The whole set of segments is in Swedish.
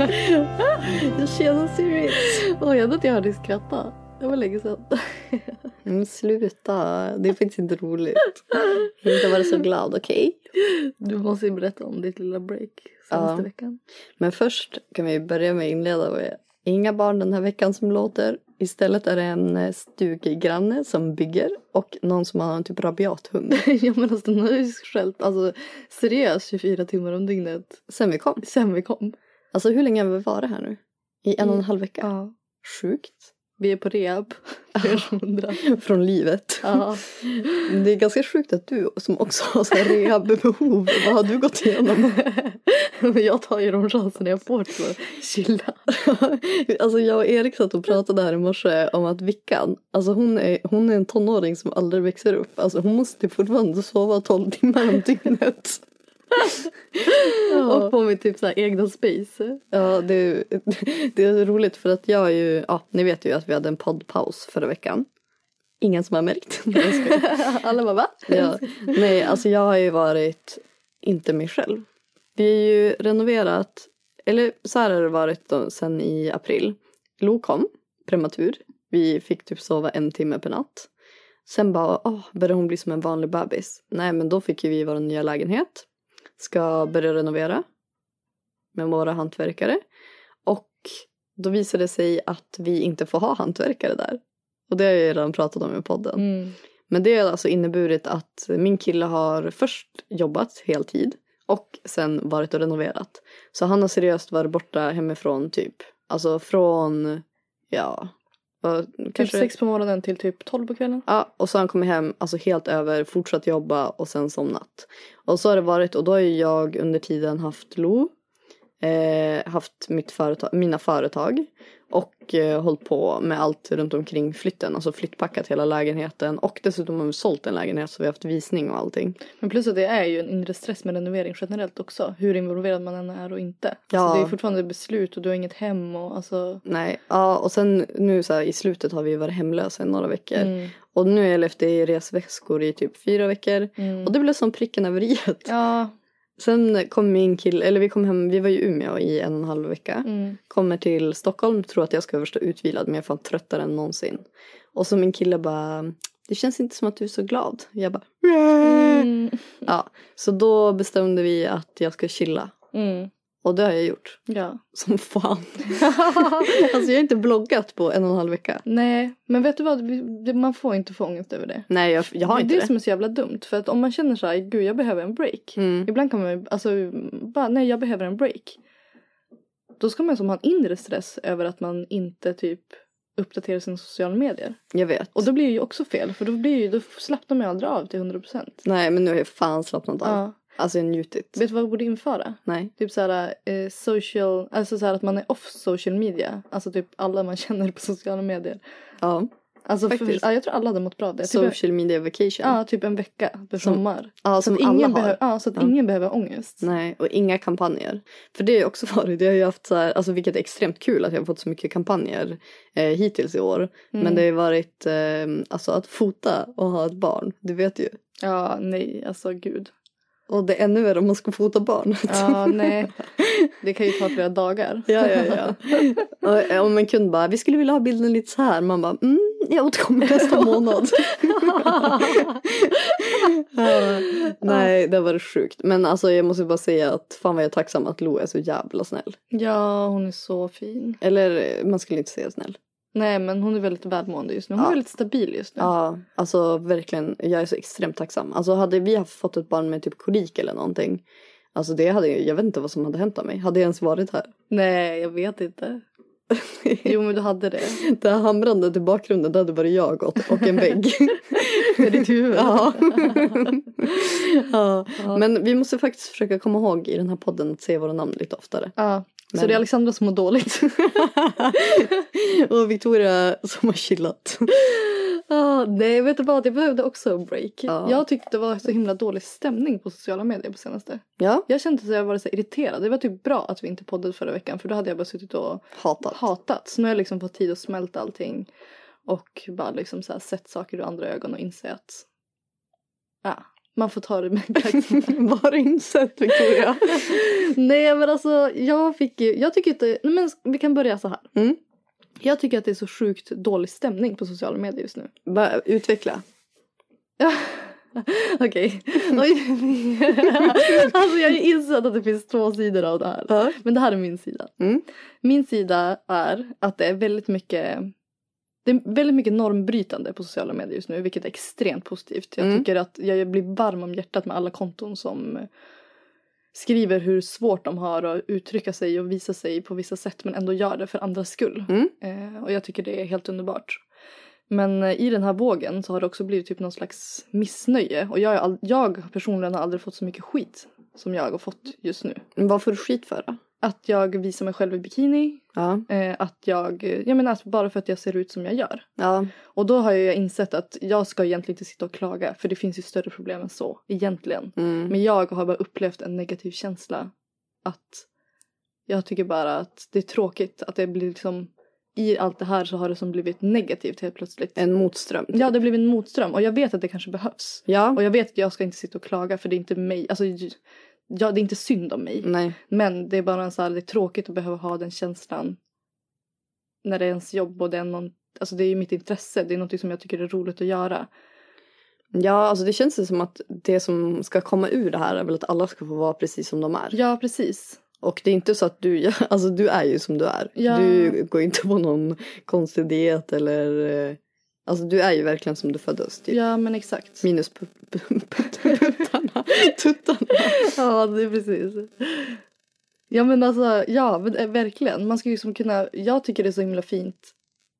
Tjena Siri. Åh, jag att jag hörde dig skratta. Det var länge sedan. Men sluta, det är faktiskt inte roligt. Jag har inte varit så glad, okej? Okay? Du måste ju berätta om ditt lilla break senaste ja. veckan. Men först kan vi börja med att inleda med inga barn den här veckan som låter. Istället är det en eh, stuggranne som bygger och någon som har en typ rabiat hund. ja men alltså den har ju skällt alltså seriöst 24 timmar om dygnet. Sen vi kom. Sen vi kom. Alltså hur länge har vi varit här nu? I en och en halv vecka? Ja. Sjukt. Vi är på rehab. Från livet. Ja. Det är ganska sjukt att du som också har så rehabbehov, vad har du gått igenom? jag tar ju de chanserna jag får till att chilla. alltså jag och Erik satt och pratade här i morse om att Vickan, alltså hon är, hon är en tonåring som aldrig växer upp. Alltså hon måste fortfarande sova 12 timmar om dygnet. Ja. Och få mitt typ så här egna space. Ja det, det är roligt för att jag är ju, ja ni vet ju att vi hade en poddpaus förra veckan. Ingen som har märkt. Alla bara va? Ja. Nej alltså jag har ju varit inte mig själv. Vi har ju renoverat, eller så här har det varit då, sen i april. Lo kom prematur. Vi fick typ sova en timme per natt. Sen bara, åh, började hon bli som en vanlig bebis? Nej men då fick ju vi vår nya lägenhet ska börja renovera med våra hantverkare. Och då visade det sig att vi inte får ha hantverkare där. Och det har jag redan pratat om i podden. Mm. Men det har alltså inneburit att min kille har först jobbat heltid och sen varit och renoverat. Så han har seriöst varit borta hemifrån typ, alltså från, ja, Typ kanske... sex på morgonen till typ tolv på kvällen. Ja, och så har han kommit hem, alltså helt över, fortsatt jobba och sen somnat. Och så har det varit, och då har ju jag under tiden haft Lo, eh, haft mitt företag, mina företag och eh, hållit på med allt runt omkring flytten, alltså flyttpackat hela lägenheten och dessutom har vi sålt en lägenhet så vi har haft visning och allting. Men plus att det är ju en inre stress med renovering generellt också, hur involverad man än är och inte. Alltså, ja. Alltså, det är fortfarande beslut och du har inget hem och alltså. Nej, ja och sen nu så här, i slutet har vi varit hemlösa i några veckor. Mm. Och nu har jag levt i resväskor i typ fyra veckor. Mm. Och det blev som pricken över i. Ja, Sen kom min kille, eller vi kom hem, vi var i Umeå i en och en halv vecka. Mm. Kommer till Stockholm, tror att jag ska förstå utvilad men jag är fan tröttare än någonsin. Och så min kille bara, det känns inte som att du är så glad. Jag bara, mm. ja. Så då bestämde vi att jag ska chilla. Mm. Och det har jag gjort. Ja. Som fan. alltså jag har inte bloggat på en och en halv vecka. Nej, men vet du vad? Man får inte få ångest över det. Nej, jag, jag har det inte det. är det som är så jävla dumt. För att om man känner så här, gud jag behöver en break. Mm. Ibland kan man alltså bara, nej jag behöver en break. Då ska man som ha en inre stress över att man inte typ uppdaterar sina sociala medier. Jag vet. Och då blir det ju också fel för då, blir ju, då slappnar man ju aldrig av till 100%. Nej men nu har jag fan slappnat av. Ja. Alltså jag njutit. Vet du vad vi borde införa? Nej. Typ såhär eh, social, alltså såhär att man är off social media. Alltså typ alla man känner på sociala medier. Ja. Alltså för, Faktiskt. ja, jag tror alla hade mått bra av det. Typ, Social media vacation. ja, typ en vecka för Som- sommar. Ja, som att alla ingen, har. behöver, ja, så att Ja. ingen behöver ha ångest. Nej, och inga kampanjer. För det har ju också varit, jag har ju haft så här, alltså vilket är extremt kul att jag har fått så mycket kampanjer eh, hittills i år. Mm. Men det har ju varit, eh, alltså att fota och ha ett barn, du vet ju. Ja, nej, alltså gud. Och det är ännu värre om man ska fota barnet. Ja, nej. Det kan ju ta flera dagar. Ja, ja, ja. Och om en kund bara, vi skulle vilja ha bilden lite så här. Man bara, mm, jag återkommer nästa månad. ja, nej, det var sjukt. Men alltså jag måste bara säga att fan vad jag är tacksam att Lo är så jävla snäll. Ja, hon är så fin. Eller man skulle inte säga snäll. Nej, men hon är väldigt välmående just nu. Hon Ja. är väldigt stabil just nu. Ja, alltså verkligen. Jag är så extremt tacksam. Alltså hade vi haft fått ett barn med typ kolik eller någonting. Alltså det hade jag vet inte vad som hade hänt av mig. Hade jag ens varit här? Nej, jag vet inte. Jo, men du hade det. Det här hamrandet i bakgrunden, det hade varit jag och, och en vägg. Med ditt huvud. ja. ja. Men vi måste faktiskt försöka komma ihåg i den här podden att säga våra namn lite oftare. Ja. Så Men- det är Alexandra som mår dåligt. och Victoria som har chillat. Ja, nej, vet du vad? Jag behövde också en break. Ja. Jag tyckte det var så himla dålig stämning på sociala medier på senaste. Ja, Jag kände att jag var så irriterad. Det var typ bra att vi inte poddade förra veckan för då hade jag bara suttit och hatat. hatat. Så nu har jag liksom fått tid att smälta allting. Och bara liksom så sett saker ur andra ögon och inse att ja, man får ta det med du insett Victoria? Nej men alltså jag fick ju, jag tycker inte, nej, men vi kan börja så här. Mm. Jag tycker att det är så sjukt dålig stämning på sociala medier just nu. Bara utveckla. Okej. Alltså jag ju insett att det finns två sidor av det här. Men det här är min sida. Mm. Min sida är att det är väldigt mycket det är väldigt mycket normbrytande på sociala medier just nu vilket är extremt positivt. Jag Mm. tycker att jag blir varm om hjärtat med alla konton som skriver hur svårt de har att uttrycka sig och visa sig på vissa sätt men ändå gör det för andras skull. Mm. Eh, och jag tycker det är helt underbart. Men eh, i den här vågen så har det också blivit typ någon slags missnöje och jag, jag personligen har aldrig fått så mycket skit som jag har fått just nu. Men vad får du skit för då? Att jag visar mig själv i bikini, Ja. Eh, att jag, jag menar att bara för att jag ser ut som jag gör. Ja. Och då har jag insett att jag ska egentligen inte sitta och klaga för det finns ju större problem än så egentligen. Mm. Men jag har bara upplevt en negativ känsla att jag tycker bara att det är tråkigt att det blir liksom i allt det här så har det som blivit negativt helt plötsligt. En motström. Ja, det blivit en motström och jag vet att det kanske behövs. Ja. Och jag vet att jag ska inte sitta och klaga för det är inte mig, alltså ja, det är inte synd om mig. Nej. Men det är bara så här, det är tråkigt att behöva ha den känslan när det är ens jobb och det är någon, alltså det är ju mitt intresse, det är något som jag tycker är roligt att göra. Ja, alltså det känns som att det som ska komma ur det här är väl att alla ska få vara precis som de är. Ja, precis. Och det är inte så att du, alltså du är ju som du är. Ja. Du går inte på någon konstig diet eller, eh, alltså du är ju verkligen som du föddes. Typ. Ja, men exakt. Minus puttarna. Tuttarna. Ja, det är precis. Ja, men alltså, ja, eh, verkligen. Man ska ju som kunna, jag tycker det är så himla fint.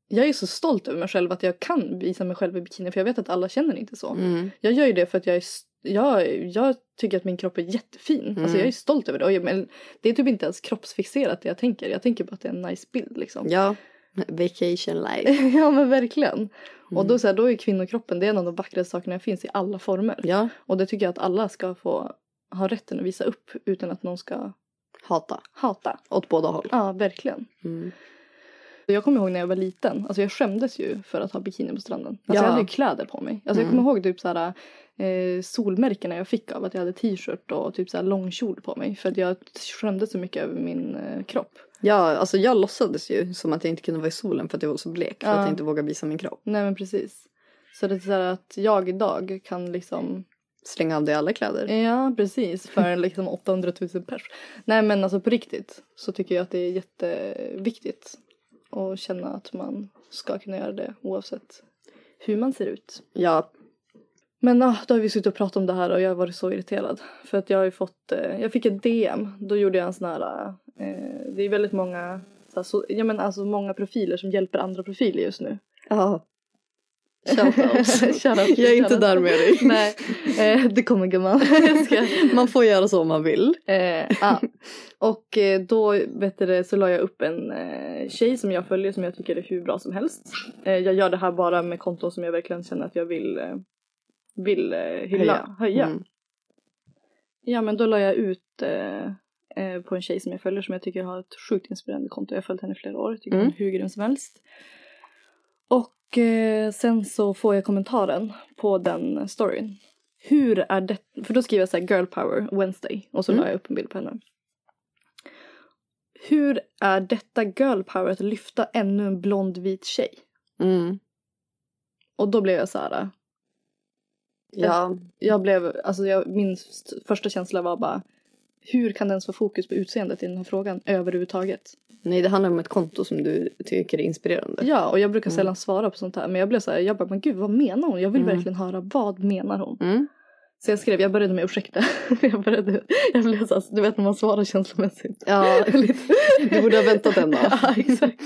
Jag är så stolt över mig själv att jag kan visa mig själv i bikini för jag vet att alla känner inte så. Mm. Jag gör ju det för att jag är jag, jag tycker att min kropp är jättefin. Alltså Mm. jag är stolt över det. Och jag, men det är typ inte ens kroppsfixerat det jag tänker. Jag tänker bara att det är en nice bild liksom. Ja, vacation life. ja men verkligen. Och Mm. då, så här, då är kvinnokroppen det är en av de vackraste sakerna som finns i alla former. Ja, Och det tycker jag att alla ska få ha rätten att visa upp utan att någon ska hata. hata. Åt båda håll. Ja, verkligen. Mm. Jag kommer ihåg när jag var liten, alltså jag skämdes ju för att ha bikini på stranden. Alltså Ja. jag hade ju kläder på mig. Alltså jag Mm. kommer ihåg typ såhär eh, solmärkena jag fick av att jag hade t-shirt och typ såhär långkjol på mig. För att jag skämdes så mycket över min eh, kropp. Ja, alltså jag låtsades ju som att jag inte kunde vara i solen för att jag var så blek. För Ja. att jag inte vågade visa min kropp. Nej men precis. Så det är så att jag idag kan liksom, Slänga av dig alla kläder. ja precis, för liksom 800 000 pers. Nej men alltså på riktigt så tycker jag att det är jätteviktigt att känna att man ska kunna göra det oavsett hur man ser ut. Ja, Men ah, då har vi suttit och pratat om det här och jag har varit så irriterad. För att jag har ju fått, eh, jag fick ett DM, då gjorde jag en sån här, eh, det är väldigt många, så, ja men alltså många profiler som hjälper andra profiler just nu. ja. Shoutouts. Shoutout, jag är inte där med dig. Nej, eh, det kommer gumman. Man får göra så om man vill. eh, ja. Och eh, då vet du, så la jag upp en eh, tjej som jag följer som jag tycker är hur bra som helst. Eh, jag gör det här bara med konton som jag verkligen känner att jag vill, eh, vill eh, hylla, höja. Mm. Ja men då la jag ut eh, eh, på en tjej som jag följer som jag tycker har ett sjukt inspirerande konto. Jag har följt henne i flera år, tycker Mm. hon är hur grym som helst. Och eh, sen så får jag kommentaren på den storyn. hur är det, för då skriver jag så här girl power Wednesday och så Mm. la jag upp en bild på henne. Hur är detta girl power att lyfta ännu en blond vit tjej? Mm. Och då blev jag så här. Ja, Jag blev, alltså jag, min st- första känsla var bara hur kan det ens få fokus på utseendet i den här frågan överhuvudtaget? nej det handlar om ett konto som du tycker är inspirerande. Ja, och jag brukar Mm. sällan svara på sånt här. Men jag blev så här, jag bara, men gud vad menar hon? Jag vill Mm. verkligen höra, vad menar hon? Mm. Så jag skrev, jag började med ursäkta. jag började, jag blev så du vet när man svarar känslomässigt. Ja, du borde ha väntat en dag. ja, exakt.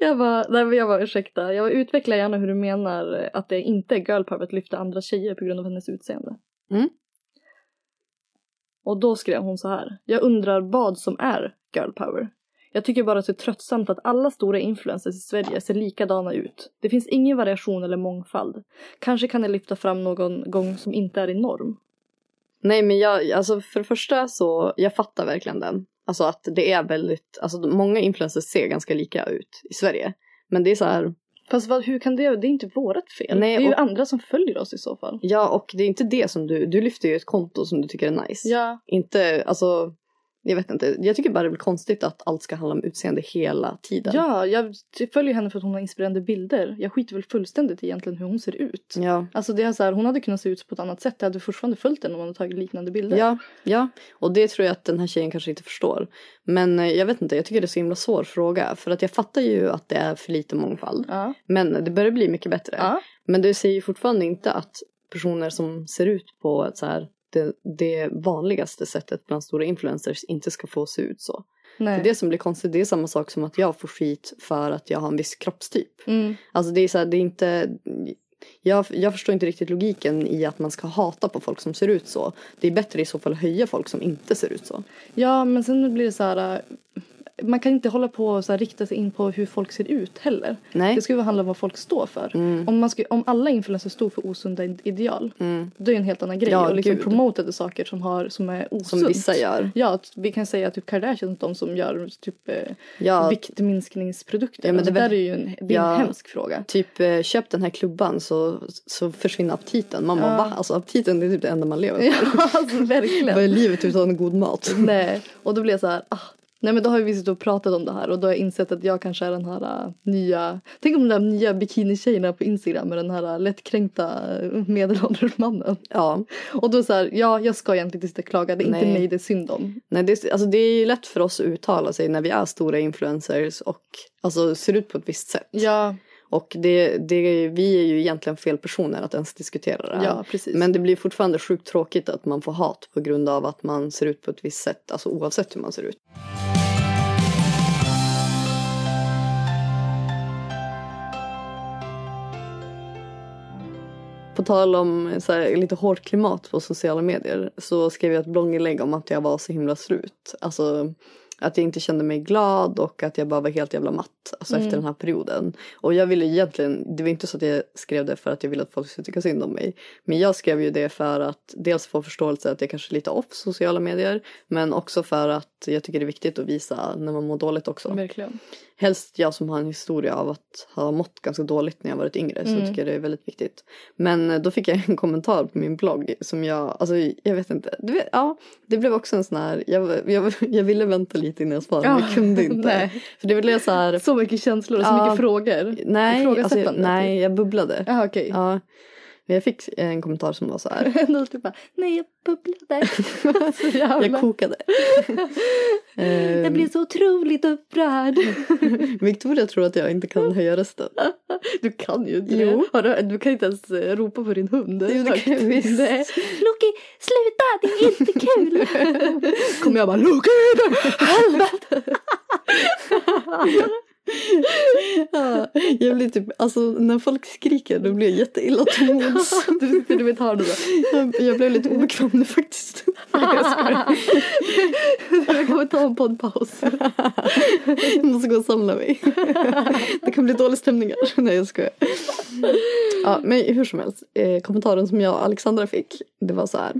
jag bara, nej men jag bara ursäkta. Jag bara, utveckla gärna hur du menar att det inte är girl power att lyfta andra tjejer på grund av hennes utseende. Mm. Och då skrev hon så här. Jag undrar vad som är girl power. Jag tycker bara att det är tröttsamt att alla stora influencers i Sverige ser likadana ut. Det finns ingen variation eller mångfald. Kanske kan det lyfta fram någon gång som inte är i norm. Nej men jag, alltså för det första så, jag fattar verkligen den. Alltså att det är väldigt, alltså många influencers ser ganska lika ut i Sverige. Men det är så här, Fast vad, hur kan det, det är inte vårat fel. Nej, det är ju och- andra som följer oss i så fall. ja och det är inte det som du, du lyfter ju ett konto som du tycker är nice. Ja. Inte, alltså, jag vet inte, jag tycker bara det blir konstigt att allt ska handla om utseende hela tiden. Ja, jag följer henne för att hon har inspirerande bilder. Jag skiter väl fullständigt egentligen hur hon ser ut. Ja. Alltså det är så här, hon hade kunnat se ut på ett annat sätt. Jag hade fortfarande följt henne om hon hade tagit liknande bilder. Ja, ja, och det tror jag att den här tjejen kanske inte förstår. Men eh, jag vet inte, jag tycker det är så himla svår fråga. För att jag fattar ju att det är för lite mångfald. Ja. Men det börjar bli mycket bättre. ja. Men det säger ju fortfarande inte att personer som ser ut på ett så här, det, det vanligaste sättet bland stora influencers inte ska få se ut så. Det Nej. det som blir konstigt. Det är samma sak som att jag får skit för att jag har en viss kroppstyp. Mm. Alltså det är så här, det är inte... Jag, jag förstår inte riktigt logiken i att man ska hata på folk som ser ut så. Det är bättre i så fall att höja folk som inte ser ut så. Ja, men sen blir det så här. Man kan inte hålla på och så här, rikta sig in på hur folk ser ut heller. Nej. Det ska ju handla om vad folk står för. Mm. Om, man ska, om alla influencers stod för osunda ideal, Mm. då är det en helt annan grej. Ja, och liksom gud. promotade saker som, har, som är osunt. Som vissa gör. Ja, vi kan säga att typ Kardashians de som gör typ eh, Ja, viktminskningsprodukter. Ja, men alltså, det är det väl- där är ju en, det är Ja. en hemsk fråga. typ eh, köp den här klubban så, så försvinner aptiten. Man bara Ja. va? Alltså aptiten det är typ det enda man lever för. Ja, alltså verkligen. Vad är livet utan god mat? Nej, och då blir jag så här, ah. Nej men då har vi suttit och pratat om det här och då har jag insett att jag kanske är den här äh, nya, tänk om de där nya bikinitjejerna på Instagram med den här äh, lättkränkta äh, medelålders mannen. Ja. Och då så här, ja jag ska egentligen inte sitta och klaga, det är inte Nej. mig det är synd om. Nej, det, alltså, det är ju lätt för oss att uttala sig när vi är stora influencers och alltså, ser ut på ett visst sätt. Ja, Och det, det, vi är ju egentligen fel personer att ens diskutera det här. ja precis. Men det blir fortfarande sjukt tråkigt att man får hat på grund av att man ser ut på ett visst sätt. Alltså oavsett hur man ser ut. På tal om så här, lite hårt klimat på sociala medier så skrev jag ett blogginlägg om att jag var så himla slut. Alltså att jag inte kände mig glad och att jag bara var helt jävla matt alltså Mm. efter den här perioden. Och jag ville egentligen, det var inte så att jag skrev det för att jag ville att folk skulle tycka synd om mig. Men jag skrev ju det för att dels få förståelse att jag kanske är lite off sociala medier. Men också för att jag tycker det är viktigt att visa när man mår dåligt också. Verkligen. Helst jag som har en historia av att ha mått ganska dåligt när jag varit yngre så Mm. tycker jag det är väldigt viktigt. Men eh, då fick jag en kommentar på min blogg som jag, alltså jag vet inte, du vet, ja det blev också en sån här, jag, jag, jag ville vänta lite innan jag svarade men jag kunde inte. nej. För det blev så här, Så mycket känslor och så Ja. mycket frågor. nej, alltså, Ifrågasättande, nej jag bubblade. Jaha okej. Ja, men jag fick en kommentar som var så här, Ändå typ bara, nej jag bubblade. så jävla. jag kokade. Jag blev så otroligt upprörd. Victoria tror att jag inte kan höja rösten. Du kan ju inte Jo. du, du kan inte ens eh, ropa på din hund. Jo, det kan jag visst. Loki, sluta! Det är inte kul! Kommer jag bara Loki, helvete! Ja, jag blir typ, alltså när folk skriker då blir jag jätteilla till mods. Du sitter du vet hörnet där. Jag, blev lite obekväm nu faktiskt. Jag skojar. Jag kommer ta en poddpaus. Jag måste gå och samla mig. Det kan bli dålig stämning här. Nej jag skojar. Ja, men hur som helst. Eh, kommentaren som jag och Alexandra fick. Det var så här.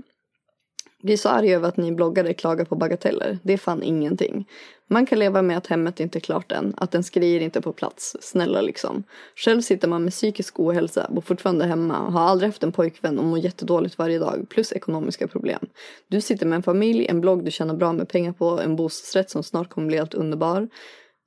Bli så arg över att ni bloggare klagar på bagateller. Det är fan ingenting. Man kan leva med att hemmet inte är klart än, att ens grejer inte är på plats. Snälla liksom. Själv sitter man med psykisk ohälsa, bor fortfarande hemma, har aldrig haft en pojkvän och mår jättedåligt varje dag, plus ekonomiska problem. Du sitter med en familj, en blogg du tjänar bra med pengar på, en bostadsrätt som snart kommer bli helt underbar.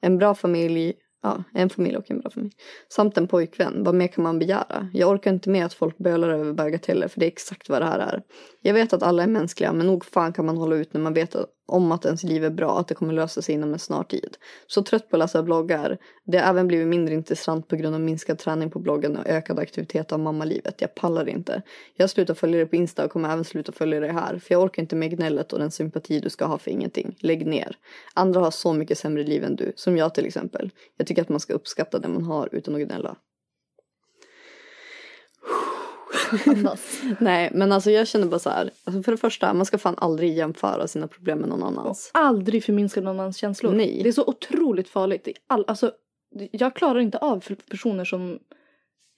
En bra familj, Ja, en familj och en bra familj. Samt en pojkvän. Vad mer kan man begära? Jag orkar inte med att folk bölar över bagateller för det är exakt vad det här är. Jag vet att alla är mänskliga men nog fan kan man hålla ut när man vet om att ens liv är bra, att det kommer lösa sig inom en snar tid. Så trött på att läsa bloggar. Det har även blivit mindre intressant på grund av minskad träning på bloggen och ökad aktivitet av mammalivet. Jag pallar inte. Jag slutar följa dig på Insta och kommer även sluta följa dig här. För jag orkar inte med gnället och den sympati du ska ha för ingenting. Lägg ner. Andra har så mycket sämre liv än du. Som jag till exempel. Jag tycker att man ska uppskatta det man har utan att gnälla. Andas. Nej men alltså jag känner bara så här. Alltså för det första man ska fan aldrig jämföra sina problem med någon annans. Och aldrig förminska någon annans känslor. Nej. Det är så otroligt farligt. All, alltså, jag klarar inte av för personer som...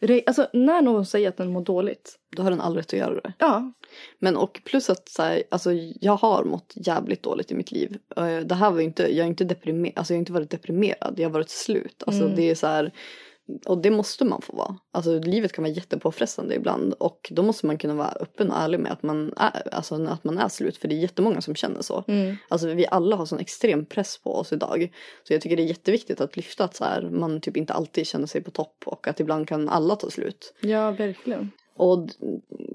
re- Alltså när någon säger att den mår dåligt. Då har den all rätt att göra det. Ja, Men och plus att så här, alltså jag har mått jävligt dåligt i mitt liv. Eh, Det här var inte, jag är inte deprimerad, alltså jag har inte varit deprimerad, jag har varit slut. Alltså Mm. det är så här, och det måste man få vara. Alltså livet kan vara jättepåfrestande ibland och då måste man kunna vara öppen och ärlig med att man är, alltså, att man är slut för det är jättemånga som känner så. mm. Alltså vi alla har sån extrem press på oss idag. Så jag tycker det är jätteviktigt att lyfta att så här, man typ inte alltid känner sig på topp och att ibland kan alla ta slut. ja verkligen. Och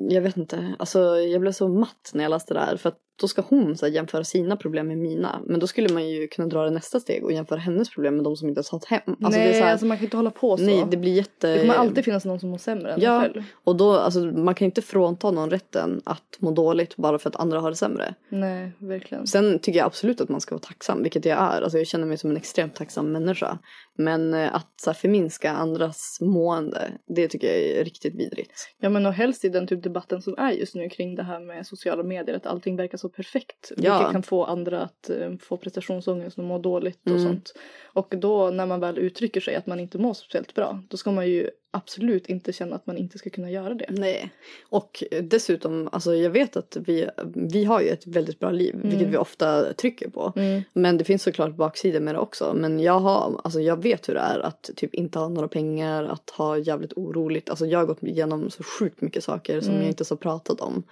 jag vet inte, alltså jag blev så matt när jag läste det här för att då ska hon så här, jämföra sina problem med mina. Men då skulle man ju kunna dra det nästa steg och jämföra hennes problem med de som inte ens har ett hem. Alltså, nej, det är så här, alltså man kan inte hålla på så. nej, det blir jätte... Det kommer alltid finnas någon som mår sämre än Ja. själv. Och då, alltså man kan inte frånta någon rätten att må dåligt bara för att andra har det sämre. Nej, verkligen. Sen tycker jag absolut att man ska vara tacksam, vilket jag är. Alltså jag känner mig som en extremt tacksam människa. Men eh, att så här, förminska andras mående, det tycker jag är riktigt vidrigt. Ja men och helst i den typ debatten som är just nu kring det här med sociala medier att allting verkar så perfekt. Ja. Vilket kan få andra att eh, få prestationsångest och må dåligt och Mm. sånt. Och då när man väl uttrycker sig att man inte mår speciellt bra då ska man ju absolut inte känna att man inte ska kunna göra det. Nej. Och dessutom, alltså jag vet att vi, vi har ju ett väldigt bra liv, vilket vi ofta trycker på. Mm. Men det finns såklart baksidor med det också. Men jag har, alltså jag vet hur det är att typ inte ha några pengar, att ha jävligt oroligt. Alltså jag har gått igenom så sjukt mycket saker som Mm. jag inte så pratat om.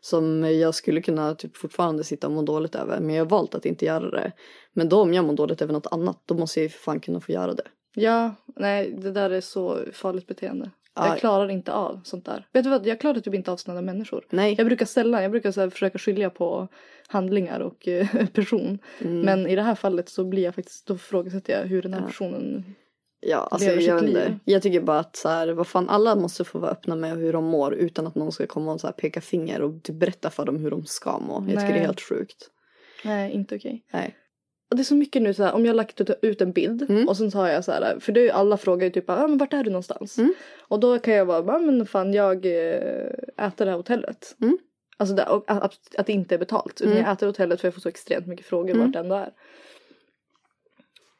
Som jag skulle kunna typ fortfarande sitta och må dåligt över. Men jag har valt att inte göra det. Men då om jag mår dåligt över något annat, då måste jag ju för fan kunna få göra det. Ja, nej det där är så farligt beteende. Ja. Jag klarar inte av sånt där. Vet du vad, jag klarar typ inte av sådana människor. Nej. Jag brukar sällan, jag brukar så försöka skilja på handlingar och eh, person. Mm. Men i det här fallet så blir jag faktiskt, då ifrågasätter jag hur den här Ja. personen Ja, alltså jag, vet inte. jag tycker bara att så här, vad fan, alla måste få vara öppna med hur de mår utan att någon ska komma och så peka finger och typ berätta för dem hur de ska må. Jag tycker det Nej. är helt sjukt. Nej, inte okej. Nej. Det är så mycket nu så här, om jag har lagt ut, en bild Mm. och sen så har jag så här, för det är ju alla frågar ju typ, ja men vart är du någonstans? Mm. Och då kan jag bara, ja men fan jag eh, äter det här hotellet. Mm. Alltså det, och att, att det inte är betalt. Utan Mm. jag äter hotellet för jag får så extremt mycket frågor Mm. vart det ändå är.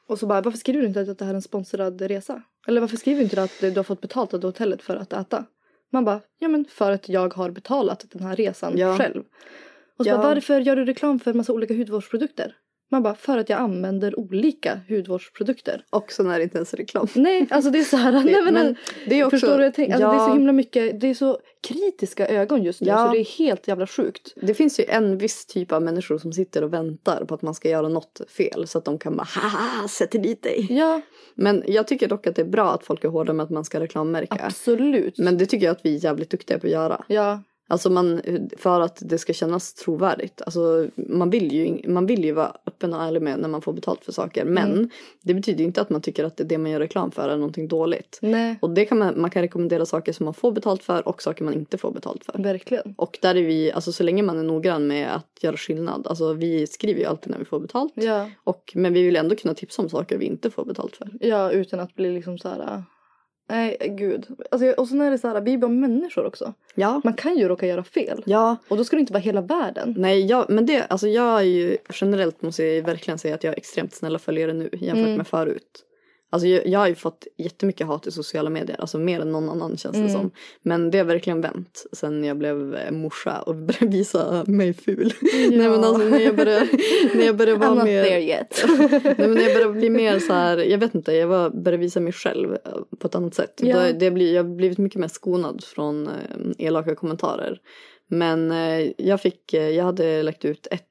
Och så bara, varför skriver du inte att det här är en sponsrad resa? Eller varför skriver du inte att du har fått betalt av hotellet för att äta? Man bara, ja men för att jag har betalat den här resan Ja. själv. Och så Ja. bara, varför gör du reklam för en massa olika hudvårdsprodukter? Man bara, för att jag använder olika hudvårdsprodukter. Också när det inte ens är reklam. Nej, alltså det är så här, nej, men, men det är också, förstår du jag tänker? Alltså, Det är så Ja. himla mycket, det är så kritiska ögon just nu Ja. så det är helt jävla sjukt. Det finns ju en viss typ av människor som sitter och väntar på att man ska göra något fel så att de kan bara haha sätter dit dig. Ja, Men jag tycker dock att det är bra att folk är hårda med att man ska reklammärka. absolut. Men det tycker jag att vi är jävligt duktiga på att göra. Ja, Alltså man, för att det ska kännas trovärdigt. Alltså man vill ju, man vill ju vara öppen och ärlig med när man får betalt för saker. Men Mm. det betyder inte att man tycker att det, det man gör reklam för är någonting dåligt. nej, Och det kan man, man kan rekommendera saker som man får betalt för och saker man inte får betalt för. verkligen. Och där är vi, alltså så länge man är noggrann med att göra skillnad. Alltså vi skriver ju alltid när vi får betalt. Ja, Och, men vi vill ändå kunna tipsa om saker vi inte får betalt för. ja, utan att bli liksom så här. Nej, gud. Alltså, och sen är det så här, vi är bara människor också. Ja. Man kan ju råka göra fel. Ja, Och då ska det inte vara hela världen. nej jag, men det, alltså jag är ju generellt måste jag verkligen säga att jag är extremt snälla följare nu jämfört Mm. med förut. Alltså jag, jag har ju fått jättemycket hat i sociala medier, alltså mer än någon annan känns det Mm. som. Men det har verkligen vänt sen jag blev eh, morsa och började visa mig ful. Nej men alltså när jag började, när jag började I'm vara not mer... there yet. Nej men när jag började bli mer så här, jag vet inte, jag var, började visa mig själv eh, på ett annat sätt. Ja. Då, det blir, jag har blivit mycket mer skonad från eh, elaka kommentarer. Men jag fick, jag hade lagt ut ett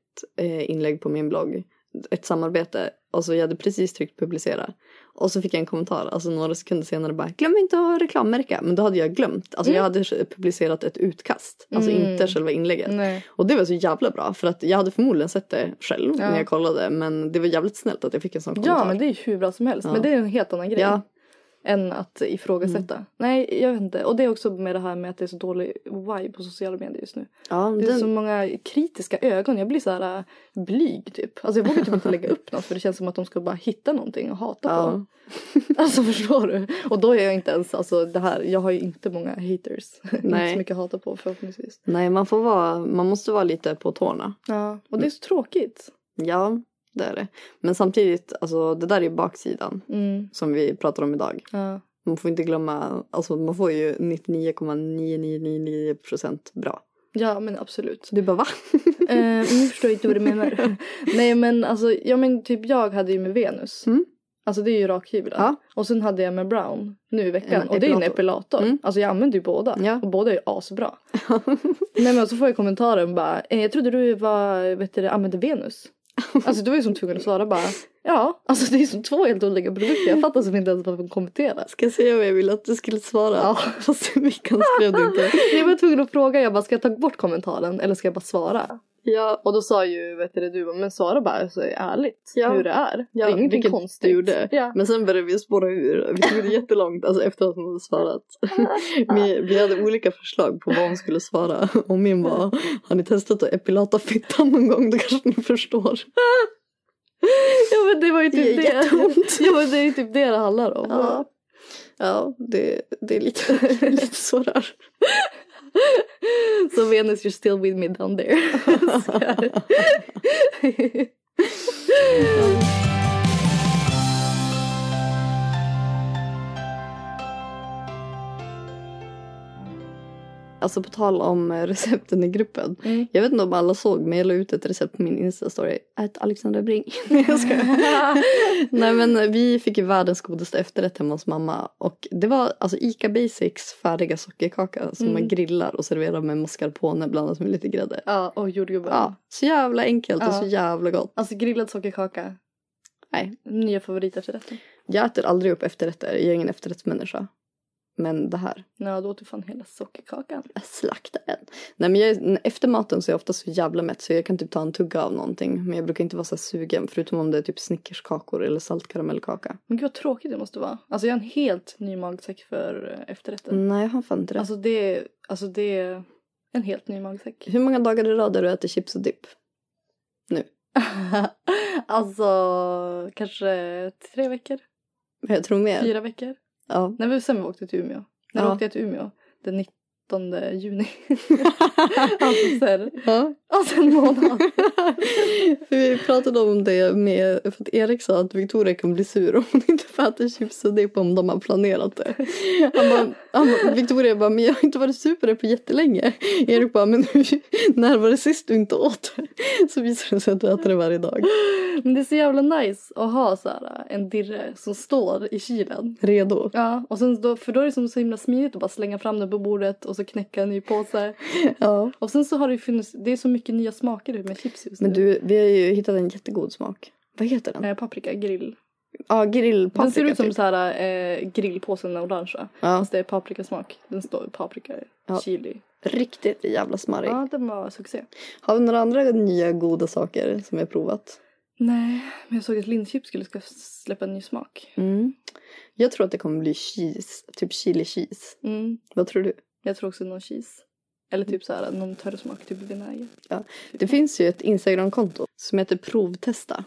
inlägg på min blogg, ett samarbete. Och så jag hade precis tryckt publicera. Och så fick jag en kommentar, alltså några sekunder senare bara glöm inte att reklamärka. Men då hade jag glömt, alltså jag hade publicerat ett utkast, alltså Mm. inte själva inlägget. Nej. Och det var så jävla bra för att jag hade förmodligen sett det själv Ja. när jag kollade men det var jävligt snällt att jag fick en sån kommentar. Ja men det är ju hur bra som helst. Ja. Men det är en helt annan grej. Ja. Än att ifrågasätta. Nej jag vet inte. Och det är också med det här med att det är så dålig vibe på sociala medier just nu. Ja, Det är den, så många kritiska ögon. Jag blir så här äh, blyg typ. Alltså jag vågar typ inte lägga upp något för det känns som att de ska bara hitta någonting och hata ja. på. Alltså förstår du? Och då är jag inte ens, alltså det här, jag har ju inte många haters. inte så mycket att hata på förhoppningsvis. Nej man får vara, man måste vara lite på tårna. Ja. Och det är så tråkigt. Ja det är det. Men samtidigt, alltså det där är ju baksidan Mm. som vi pratar om idag. Ja. Man får inte glömma, alltså man får ju 99,9999% bra. ja men absolut. Du bara va? Eh, nu förstår jag inte vad du menar. Nej men alltså, ja men typ jag hade ju med Venus. Mm. Alltså det är ju rakhyvlar. Ja. Och sen hade jag med Brown nu i veckan. En och det är en epilator. epilator. Mm. Alltså jag använder ju båda. Ja. Och båda är ju asbra. Nej men så får jag kommentaren bara. Eh, jag trodde du var, vet du, använde Venus. Alltså du var ju som tvungen att svara bara. Ja, alltså det är som två helt olika produkter. Jag fattar som inte ens vad man kommenterar. Ska jag säga vad jag ville att du skulle svara? Ja. Fast Mickan skrev det inte. Jag var tvungen att fråga. Jag bara, ska jag ta bort kommentaren eller ska jag bara svara? Ja, Och då sa ju, vet du, du men svara bara så ärligt Ja. hur det är. Ja, det är ingenting konstigt. gjorde. Ja. Men sen började vi spåra ur. Vi tog det jättelångt alltså efter att hon hade svarat. vi, vi hade olika förslag på vad hon skulle svara. Och min var, har ni testat att epilata fittan någon gång? Då kanske ni förstår. ja men det var ju Det typ är det. ja men det är ju typ det det handlar om. Ja, ja det, det är lite, lite så där. Så Venus you're still with me down there. Alltså på tal om eh, recepten i gruppen. Mm. Jag vet inte om alla såg men jag la ut ett recept på min instastory. Ät Alexandra Bring. Nej jag skojar. Nej men vi fick ju världens godaste efterrätt hemma hos mamma. Och det var alltså Ica Basics färdiga sockerkaka som Mm. man grillar och serverar med mascarpone blandat med lite grädde. ja och jordgubbar. Ja, så jävla enkelt och Ja. så jävla gott. Alltså grillad sockerkaka. Nej, Nya favoritefterrätten. jag äter aldrig upp efterrätter. Jag är ingen efterrättsmänniska. Men det här, Ja då åt du fan hela sockerkakan. jag slaktar den. Nej men jag, efter maten så är jag ofta så jävla mätt så jag kan typ ta en tugga av någonting. Men jag brukar inte vara så sugen förutom om det är typ snickerskakor eller saltkaramellkaka. Men gud vad tråkigt det måste vara. Alltså jag har en helt ny magsäck för eh, efterrätten. Nej jag har fan inte det. Alltså det, alltså det är en helt ny magsäck. Hur många dagar i rad har du ätit chips och dipp? alltså kanske tre veckor, Jag tror mer. fyra veckor. Ja. När vi sen vi åkte till Umeå. När Ja. åkte jag till Umeå? Den 19 juni. alltså sen, ja. alltså en månad. vi pratade om det med, för att Erik sa att Victoria kan bli sur om hon inte får äta chips och dipp om de har planerat det. Han bara, han bara, Victoria bara, men jag har inte varit sur på det på jättelänge. Erik bara, men när var det sist du inte åt det? Så visar det sig att du äter det varje dag. Men det är så jävla nice att ha så här en dirre som står i kylen. Redo. Ja, och sen då, för då är det som så himla smidigt att bara slänga fram den på bordet och så knäcka en ny påse. Ja. Och sen så har det ju funnits, det är så mycket nya smaker med chips just nu. Men du, vi har ju hittat en jättegod smak. Vad heter den? Eh, paprika grill. Ja, grillpaprika. Den ser ut som typ. så här eh, grillpåsen är orangea. Ja, Fast det är paprikasmak. Den står paprika, Ja. chili. riktigt jävla smarrig. Ja, den var succé. Har vi några andra nya goda saker som vi har provat? Nej, men jag såg att Lindchips skulle ska släppa en ny smak. Mm. Jag tror att det kommer bli cheese, typ chili cheese. Mm. Vad tror du? Jag tror också någon cheese. Eller typ så här någon törr smak, typ vinäger. Det finns ju ett Instagramkonto som heter Provtesta.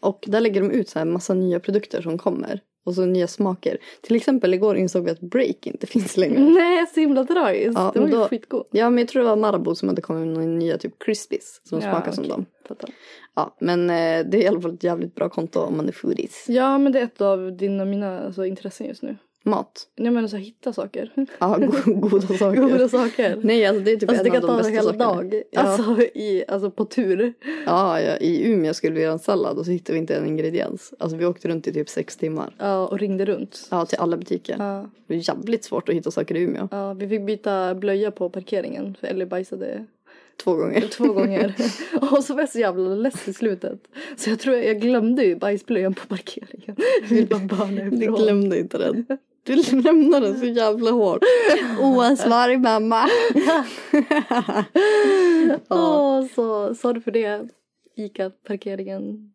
Och där lägger de ut så här massa nya produkter som kommer. Och så nya smaker. Till exempel igår insåg vi att break inte finns längre. Nej, så himla tragiskt. Ja, det var men ju då- skitgod. Ja men jag tror det var Marabou som hade kommit med några nya typ crispies som Ja, smakar som okej. dem. Fattar. Ja men eh, det är i alla fall ett jävligt bra konto om man är foodies. Ja, men det är ett av dina mina alltså, intressen just nu. Mat. Jag menar så här, hitta saker. Ja, go- goda saker. Goda saker. Nej alltså det är typ Alltså det en kan av de ta en bästa hel sakerna. dag. Ja. Alltså, i, alltså på tur. Ja, ja, i Umeå skulle vi göra en sallad och så hittade vi inte en ingrediens. Alltså vi åkte runt i typ sex timmar. Ja, och ringde runt. Ja, till alla butiker. Ja, Det är jävligt svårt att hitta saker i Umeå. ja, vi fick byta blöja på parkeringen för Ellie bajsade Två gånger. två gånger. och så var jag så jävla less i slutet. Så jag tror jag, jag glömde ju bajsblöjan på parkeringen. Jag bara börna Du glömde inte den. Du lämnade den så jävla hårt. Oansvarig mamma. ja. Åh, så sorry för det. Ica-parkeringen.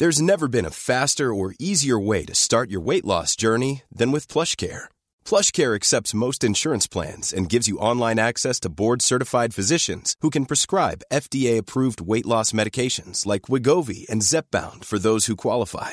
There's never been a faster or easier way to start your weight loss journey than with PlushCare. PlushCare accepts most insurance plans and gives you online access to board-certified physicians who can prescribe FDA-approved weight loss medications like Wigovi and Zepbound for those who qualify.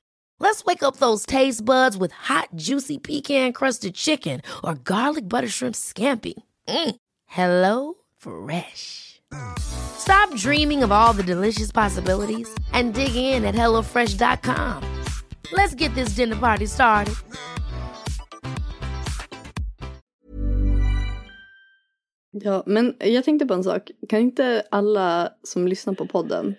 Let's wake up those taste buds with hot, juicy pecan-crusted chicken or garlic butter shrimp scampi. Mm. Hello Fresh. Stop dreaming of all the delicious possibilities and dig in at HelloFresh.com. Let's get this dinner party started. ja, men jag tänkte på en sak. Kan inte alla som lyssnar på podden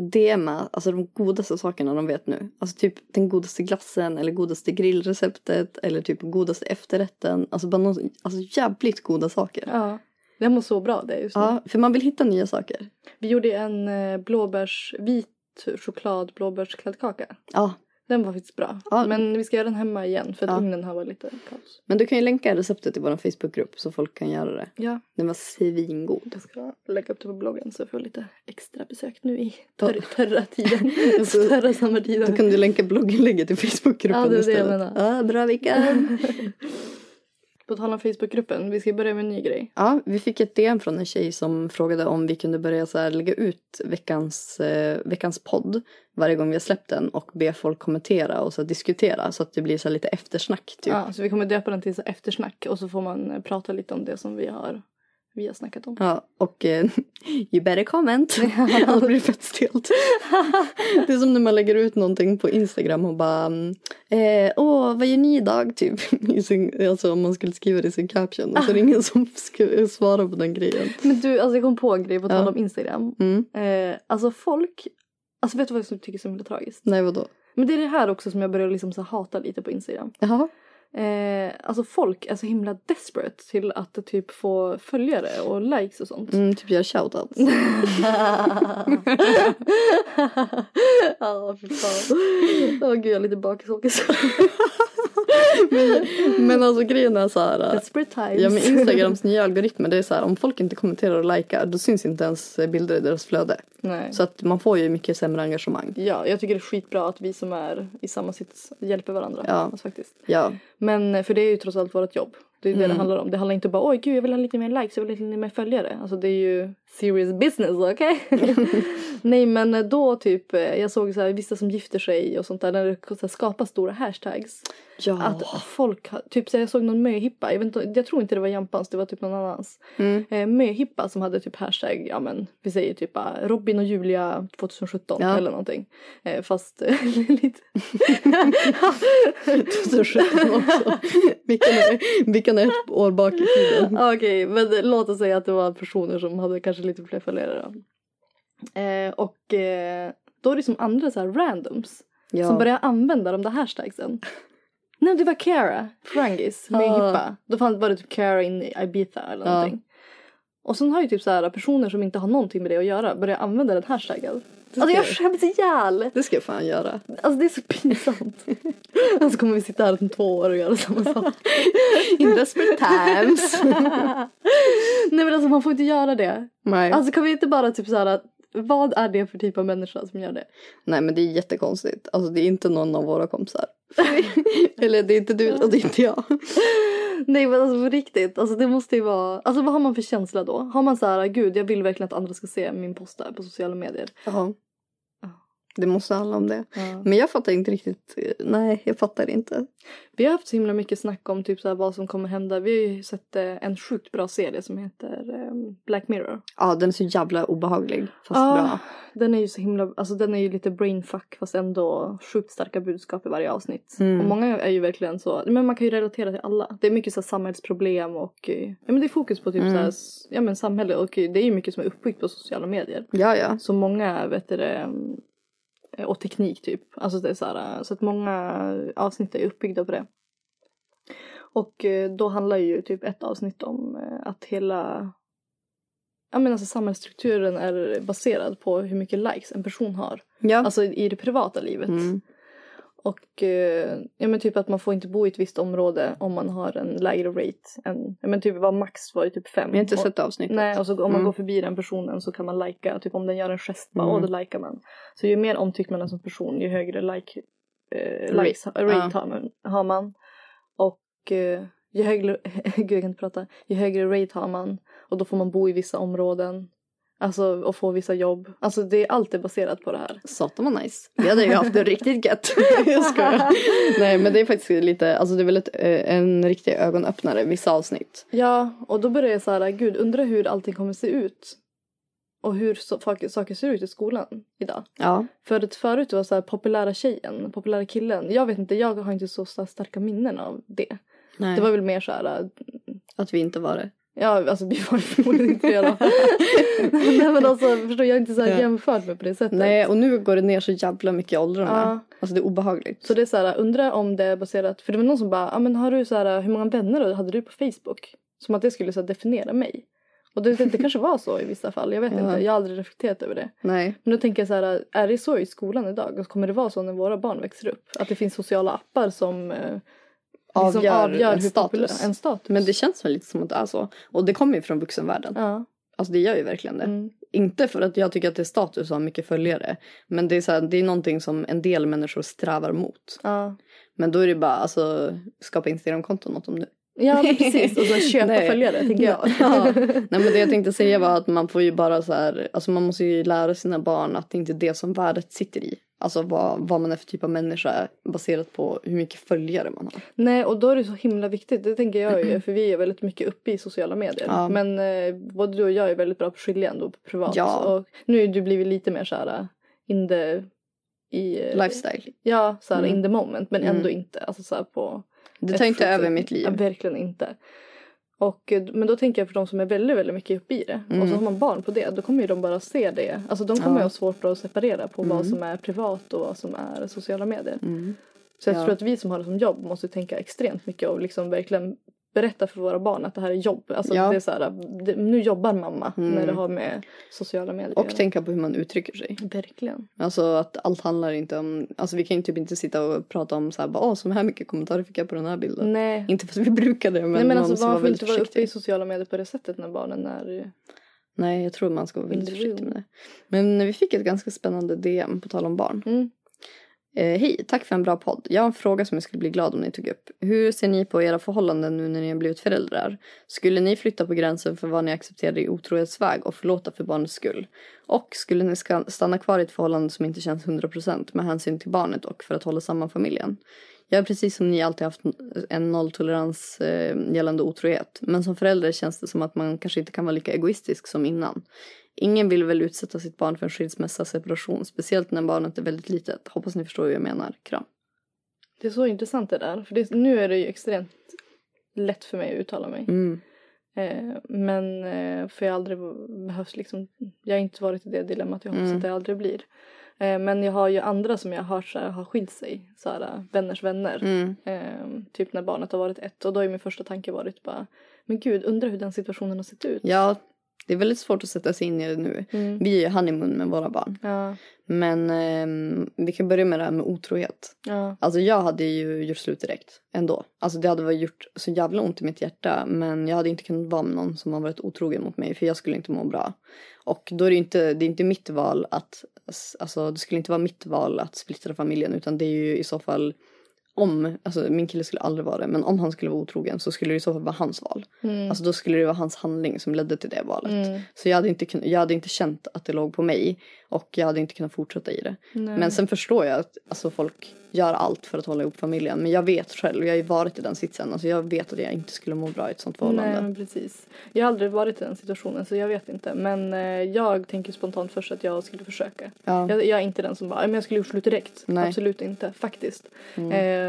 DMa alltså de godaste sakerna de vet nu? Alltså typ den godaste glassen eller godaste grillreceptet eller typ godaste efterrätten. Alltså bara någon, alltså jävligt goda saker. Ja, det mår så bra det just nu. Ja, för man vill hitta nya saker. Vi gjorde en eh, blåbärs, vit choklad blåbärskladdkaka. Ja, Den var faktiskt bra. Ja. Men vi ska göra den hemma igen för att Ja. ugnen har varit lite kaos. men du kan ju länka receptet i vår Facebookgrupp så folk kan göra det. Ja, Den var svingod. jag ska lägga upp det på bloggen så jag får lite extra besök nu i törra tiden. Så- törra sommartiden. Då kan du länka blogginlägget i Facebookgruppen Ja, det är det jag istället. menar. Ja, bra Vickan. På tal om Facebookgruppen, vi ska börja med en ny grej. Ja, vi fick ett DM från en tjej som frågade om vi kunde börja så här, lägga ut veckans, eh, veckans podd varje gång vi har släppt den och be folk kommentera och så diskutera så att det blir så här lite eftersnack typ. Ja, så vi kommer döpa den till så eftersnack och så får man eh, prata lite om det som vi har, vi har snackat om. Ja, och eh, you better comment. Allt blir fett stelt. det är som när man lägger ut någonting på Instagram och bara eh, Åh, vad gör ni idag? Typ. Sin, alltså om man skulle skriva det i sin caption och så är det ingen som svarar på den grejen. Men du, alltså jag kom på en grej på tal Ja. om Instagram. Mm. Eh, alltså folk, alltså vet du vad jag tycker är så himla tragiskt? Nej, vadå? Men det är det här också som jag börjar liksom så hata lite på Instagram. Jaha. Eh, alltså folk är så himla desperate till att typ få följare och likes och sånt. Mm, typ göra shoutouts. Ja, fy fan. Åh gud, jag är lite bakisåkis. men, men alltså grejen är så här. Ja men Instagrams nya algoritmer det är så här om folk inte kommenterar och likar då syns inte ens bilder i deras flöde. Nej. Så att man får ju mycket sämre engagemang. Ja, jag tycker det är skitbra att vi som är i samma sits hjälper varandra. Ja. Alltså, faktiskt. Ja. Men eh, för det är ju trots allt vårt jobb. Det är det Mm. det handlar om. Det handlar inte bara oj gud jag vill ha lite mer likes, jag vill ha lite mer följare. Alltså det är ju serious business, okej? Nej men eh, då typ, eh, jag såg så här, vissa som gifter sig och sånt där när det så skapas stora hashtags. Ja. Att folk, typ så jag såg någon möhippa, jag, vet inte, jag tror inte det var Jampans, det var typ någon annans. Mm. Eh, möhippa som hade typ hashtag, ja men vi säger typ bara Robin och Julia 2017 Ja. eller någonting. Eh, fast lite... 2017 också. Vilken vilken är ett år bak i tiden? Ja, Okej, men låt oss säga att det var personer som hade kanske lite fler följare då. Eh, och eh, då är det som andra så här randoms Ja. som börjar använda de där hashtagsen. Nej det var Cara Frangis med Ja. hippa. Då fanns var det typ Cara in Ibiza eller Ja. någonting. Och sen har ju typ så här personer som inte har någonting med det att göra börjat använda den hashtaggen. Alltså jag skäms ihjäl. Det ska jag fan göra. Alltså det är så pinsamt. Och så kommer vi sitta här om två år och göra samma sak. In desperate times. Nej men alltså man får inte göra det. Nej. Alltså kan vi inte bara typ såhär, vad är det för typ av människa som gör det? Nej men det är jättekonstigt. Alltså det är inte någon av våra kompisar. Eller det är inte du och det är inte jag. Nej men alltså på riktigt, alltså det måste ju vara, alltså vad har man för känsla då? Har man så här, gud jag vill verkligen att andra ska se min post där på sociala medier. Jaha. Det måste handla om det. Ja. Men jag fattar inte riktigt. Nej, jag fattar inte. Vi har haft så himla mycket snack om typ så här, vad som kommer hända. Vi har ju sett eh, en sjukt bra serie som heter eh, Black Mirror. Ja, den är så jävla obehaglig. Fast Ja, bra. Den är ju så himla, alltså den är ju lite brainfuck fast ändå sjukt starka budskap i varje avsnitt. Mm. Och många är ju verkligen så, men man kan ju relatera till alla. Det är mycket så här samhällsproblem och eh, ja men det är fokus på typ Mm. så här, s- ja men samhälle och eh, det är ju mycket som är uppbyggt på sociala medier. Ja, ja. Så många, vet du mm, och teknik typ. Alltså det är så här, så att många avsnitt är uppbyggda på det. Och eh, då handlar ju typ ett avsnitt om eh, att hela Ja men alltså samhällsstrukturen är baserad på hur mycket likes en person har. Ja. Alltså i det privata livet. Mm. Och eh, ja men typ att man får inte bo i ett visst område om man har en lägre rate än, ja men typ vad max var ju typ fem. Vi har inte Och- sett avsnittet. Nej, och så om man Mm. går förbi den personen så kan man lajka. Typ om den gör en gest, bara, Mm. åh, då likar man. Så ju mer omtyckt man är som person, ju högre like, eh, Rate. likes, rate Ja. har, man, har man. Och eh, ju högre, gud jag kan inte prata, ju högre rate har man. Och då får man bo i vissa områden. Alltså och få vissa jobb. Alltså det är allt är baserat på det här. Satan vad nice. Vi hade ju haft det riktigt gött. jag skojar. Nej men det är faktiskt lite, alltså det är väl ett, eh, en riktig ögonöppnare vissa avsnitt. Ja, och då börjar jag så här, gud undrar hur allting kommer se ut. Och hur så, saker- ser ut i skolan idag. Ja. För att förut var så här populära tjejen, populära killen. Jag vet inte, jag har inte så starka minnen av det. Nej. Det var väl mer så här, äh, Att vi inte var det. Ja alltså vi var ju förmodligen inte då. Nej men alltså förstår jag är inte så här Ja. jämfört med på det sättet. Nej och nu går det ner så jävla mycket i åldrarna. Ja. Alltså det är obehagligt. Så det är så här, undrar om det är baserat, för det var någon som bara, ja men har du så här, hur många vänner hade du på Facebook? Som att det skulle så här, definiera mig. Och det, det kanske var så i vissa fall, jag vet Ja. inte, jag har aldrig reflekterat över det. Nej. Men då tänker jag så här, är det så i skolan idag? Och kommer det vara så när våra barn växer upp? Att det finns sociala appar som eh, liksom Avgör en hur status. en status. Men det känns väl lite som att det är så. Och det kommer ju från vuxenvärlden. Ja. Alltså det gör ju verkligen det. Mm. Inte för att jag tycker att det är status att ha mycket följare. Men det är, så här, det är någonting som en del människor strävar mot. Ja. Men då är det bara alltså skapa Instagramkonton åt dem nu. ja, precis. Och så köpa Nej. följare, tänker jag. Ja. Nej men det jag tänkte säga var att man får ju bara så här, alltså man måste ju lära sina barn att det inte är det som värdet sitter i. Alltså vad, vad man är för typ av människa baserat på hur mycket följare man har. Nej, och då är det så himla viktigt. Det tänker jag ju, för vi är väldigt mycket uppe i sociala medier. Ja. Men eh, både du och jag är väldigt bra på att skilja ändå på privat. Ja. Och nu har du blivit lite mer så här eh, in the... I, eh, Lifestyle. Ja, så här Mm. in the moment. Men Mm. ändå inte. Alltså så här på... Det tar inte över mitt liv. Ja, verkligen inte. Och, eh, men då tänker jag för de som är väldigt, väldigt mycket uppe i det. Och så Mm. har man barn på det. Då kommer ju de bara se det. Alltså de kommer Ja. ju ha svårt att separera på vad Mm. som är privat och vad som är sociala medier. Mm. Så jag Ja. tror att vi som har det som jobb måste tänka extremt mycket och liksom verkligen berätta för våra barn att det här är jobb. Alltså Ja. det är så här, nu jobbar mamma Mm. när det har med sociala medier Och tänka på hur man uttrycker sig. Verkligen. Alltså att allt handlar inte om, alltså vi kan ju typ inte sitta och prata om så här, bara, åh så här mycket kommentarer fick jag på den här bilden. Nej. Inte för att vi brukar det men, Nej men alltså man får inte vara uppe i sociala medier på det sättet när barnen är Nej jag tror man ska vara väldigt Individual. försiktig med det. Men vi fick ett ganska spännande DM på tal om barn. mm. Eh, Hej, tack för en bra podd. Jag har en fråga som jag skulle bli glad om ni tog upp. Hur ser ni på era förhållanden nu när ni har blivit föräldrar? Skulle ni flytta på gränsen för vad ni accepterar i otrohetsväg och förlåta för barnets skull? Och skulle ni ska stanna kvar i ett förhållande som inte känns 100% med hänsyn till barnet och för att hålla samman familjen? Jag är precis som ni alltid haft en nolltolerans eh, gällande otrohet. Men som förälder känns det som att man kanske inte kan vara lika egoistisk som innan. Ingen vill väl utsätta sitt barn för en skilsmässa separation, speciellt när barnet är väldigt litet. Hoppas ni förstår hur jag menar. Kram. Det är så intressant det där. För det, nu är det ju extremt lätt för mig att uttala mig. Mm. Eh, men eh, för jag har aldrig behövt liksom, jag har inte varit i det dilemmat jag hoppas Mm. att jag aldrig blir. Eh, men jag har ju andra som jag har hört så här, har skilt sig, så här, vänners vänner. Mm. Eh, typ när barnet har varit ett och då har min första tanke varit bara, men gud undrar hur den situationen har sett ut. Ja, Det är väldigt svårt att sätta sig in i det nu. Mm. Vi är ju honeymoon med våra barn. Ja. Men ehm, vi kan börja med det här med otrohet. Ja. Alltså jag hade ju gjort slut direkt ändå. Alltså det hade varit gjort så jävla ont i mitt hjärta. Men jag hade inte kunnat vara med någon som har varit otrogen mot mig. För jag skulle inte må bra. Och då är det inte, det är inte mitt val att, alltså det skulle inte vara mitt val att splittra familjen. Utan det är ju i så fall om, alltså min kille skulle aldrig vara det. Men om han skulle vara otrogen så skulle det i så fall vara hans val. Mm. Alltså då skulle det vara hans handling som ledde till det valet. Mm. Så jag hade, inte kun- jag hade inte känt att det låg på mig. Och jag hade inte kunnat fortsätta i det. Nej. Men sen förstår jag att alltså, folk gör allt för att hålla ihop familjen. Men jag vet själv, jag har ju varit i den sitsen. Alltså, jag vet att jag inte skulle må bra i ett sånt förhållande. Nej men precis. Jag har aldrig varit i den situationen så jag vet inte. Men eh, jag tänker spontant först att jag skulle försöka. Ja. Jag, jag är inte den som bara, "Ja, men jag skulle gjort slut direkt. Nej. Mm. Absolut inte, faktiskt. Eh,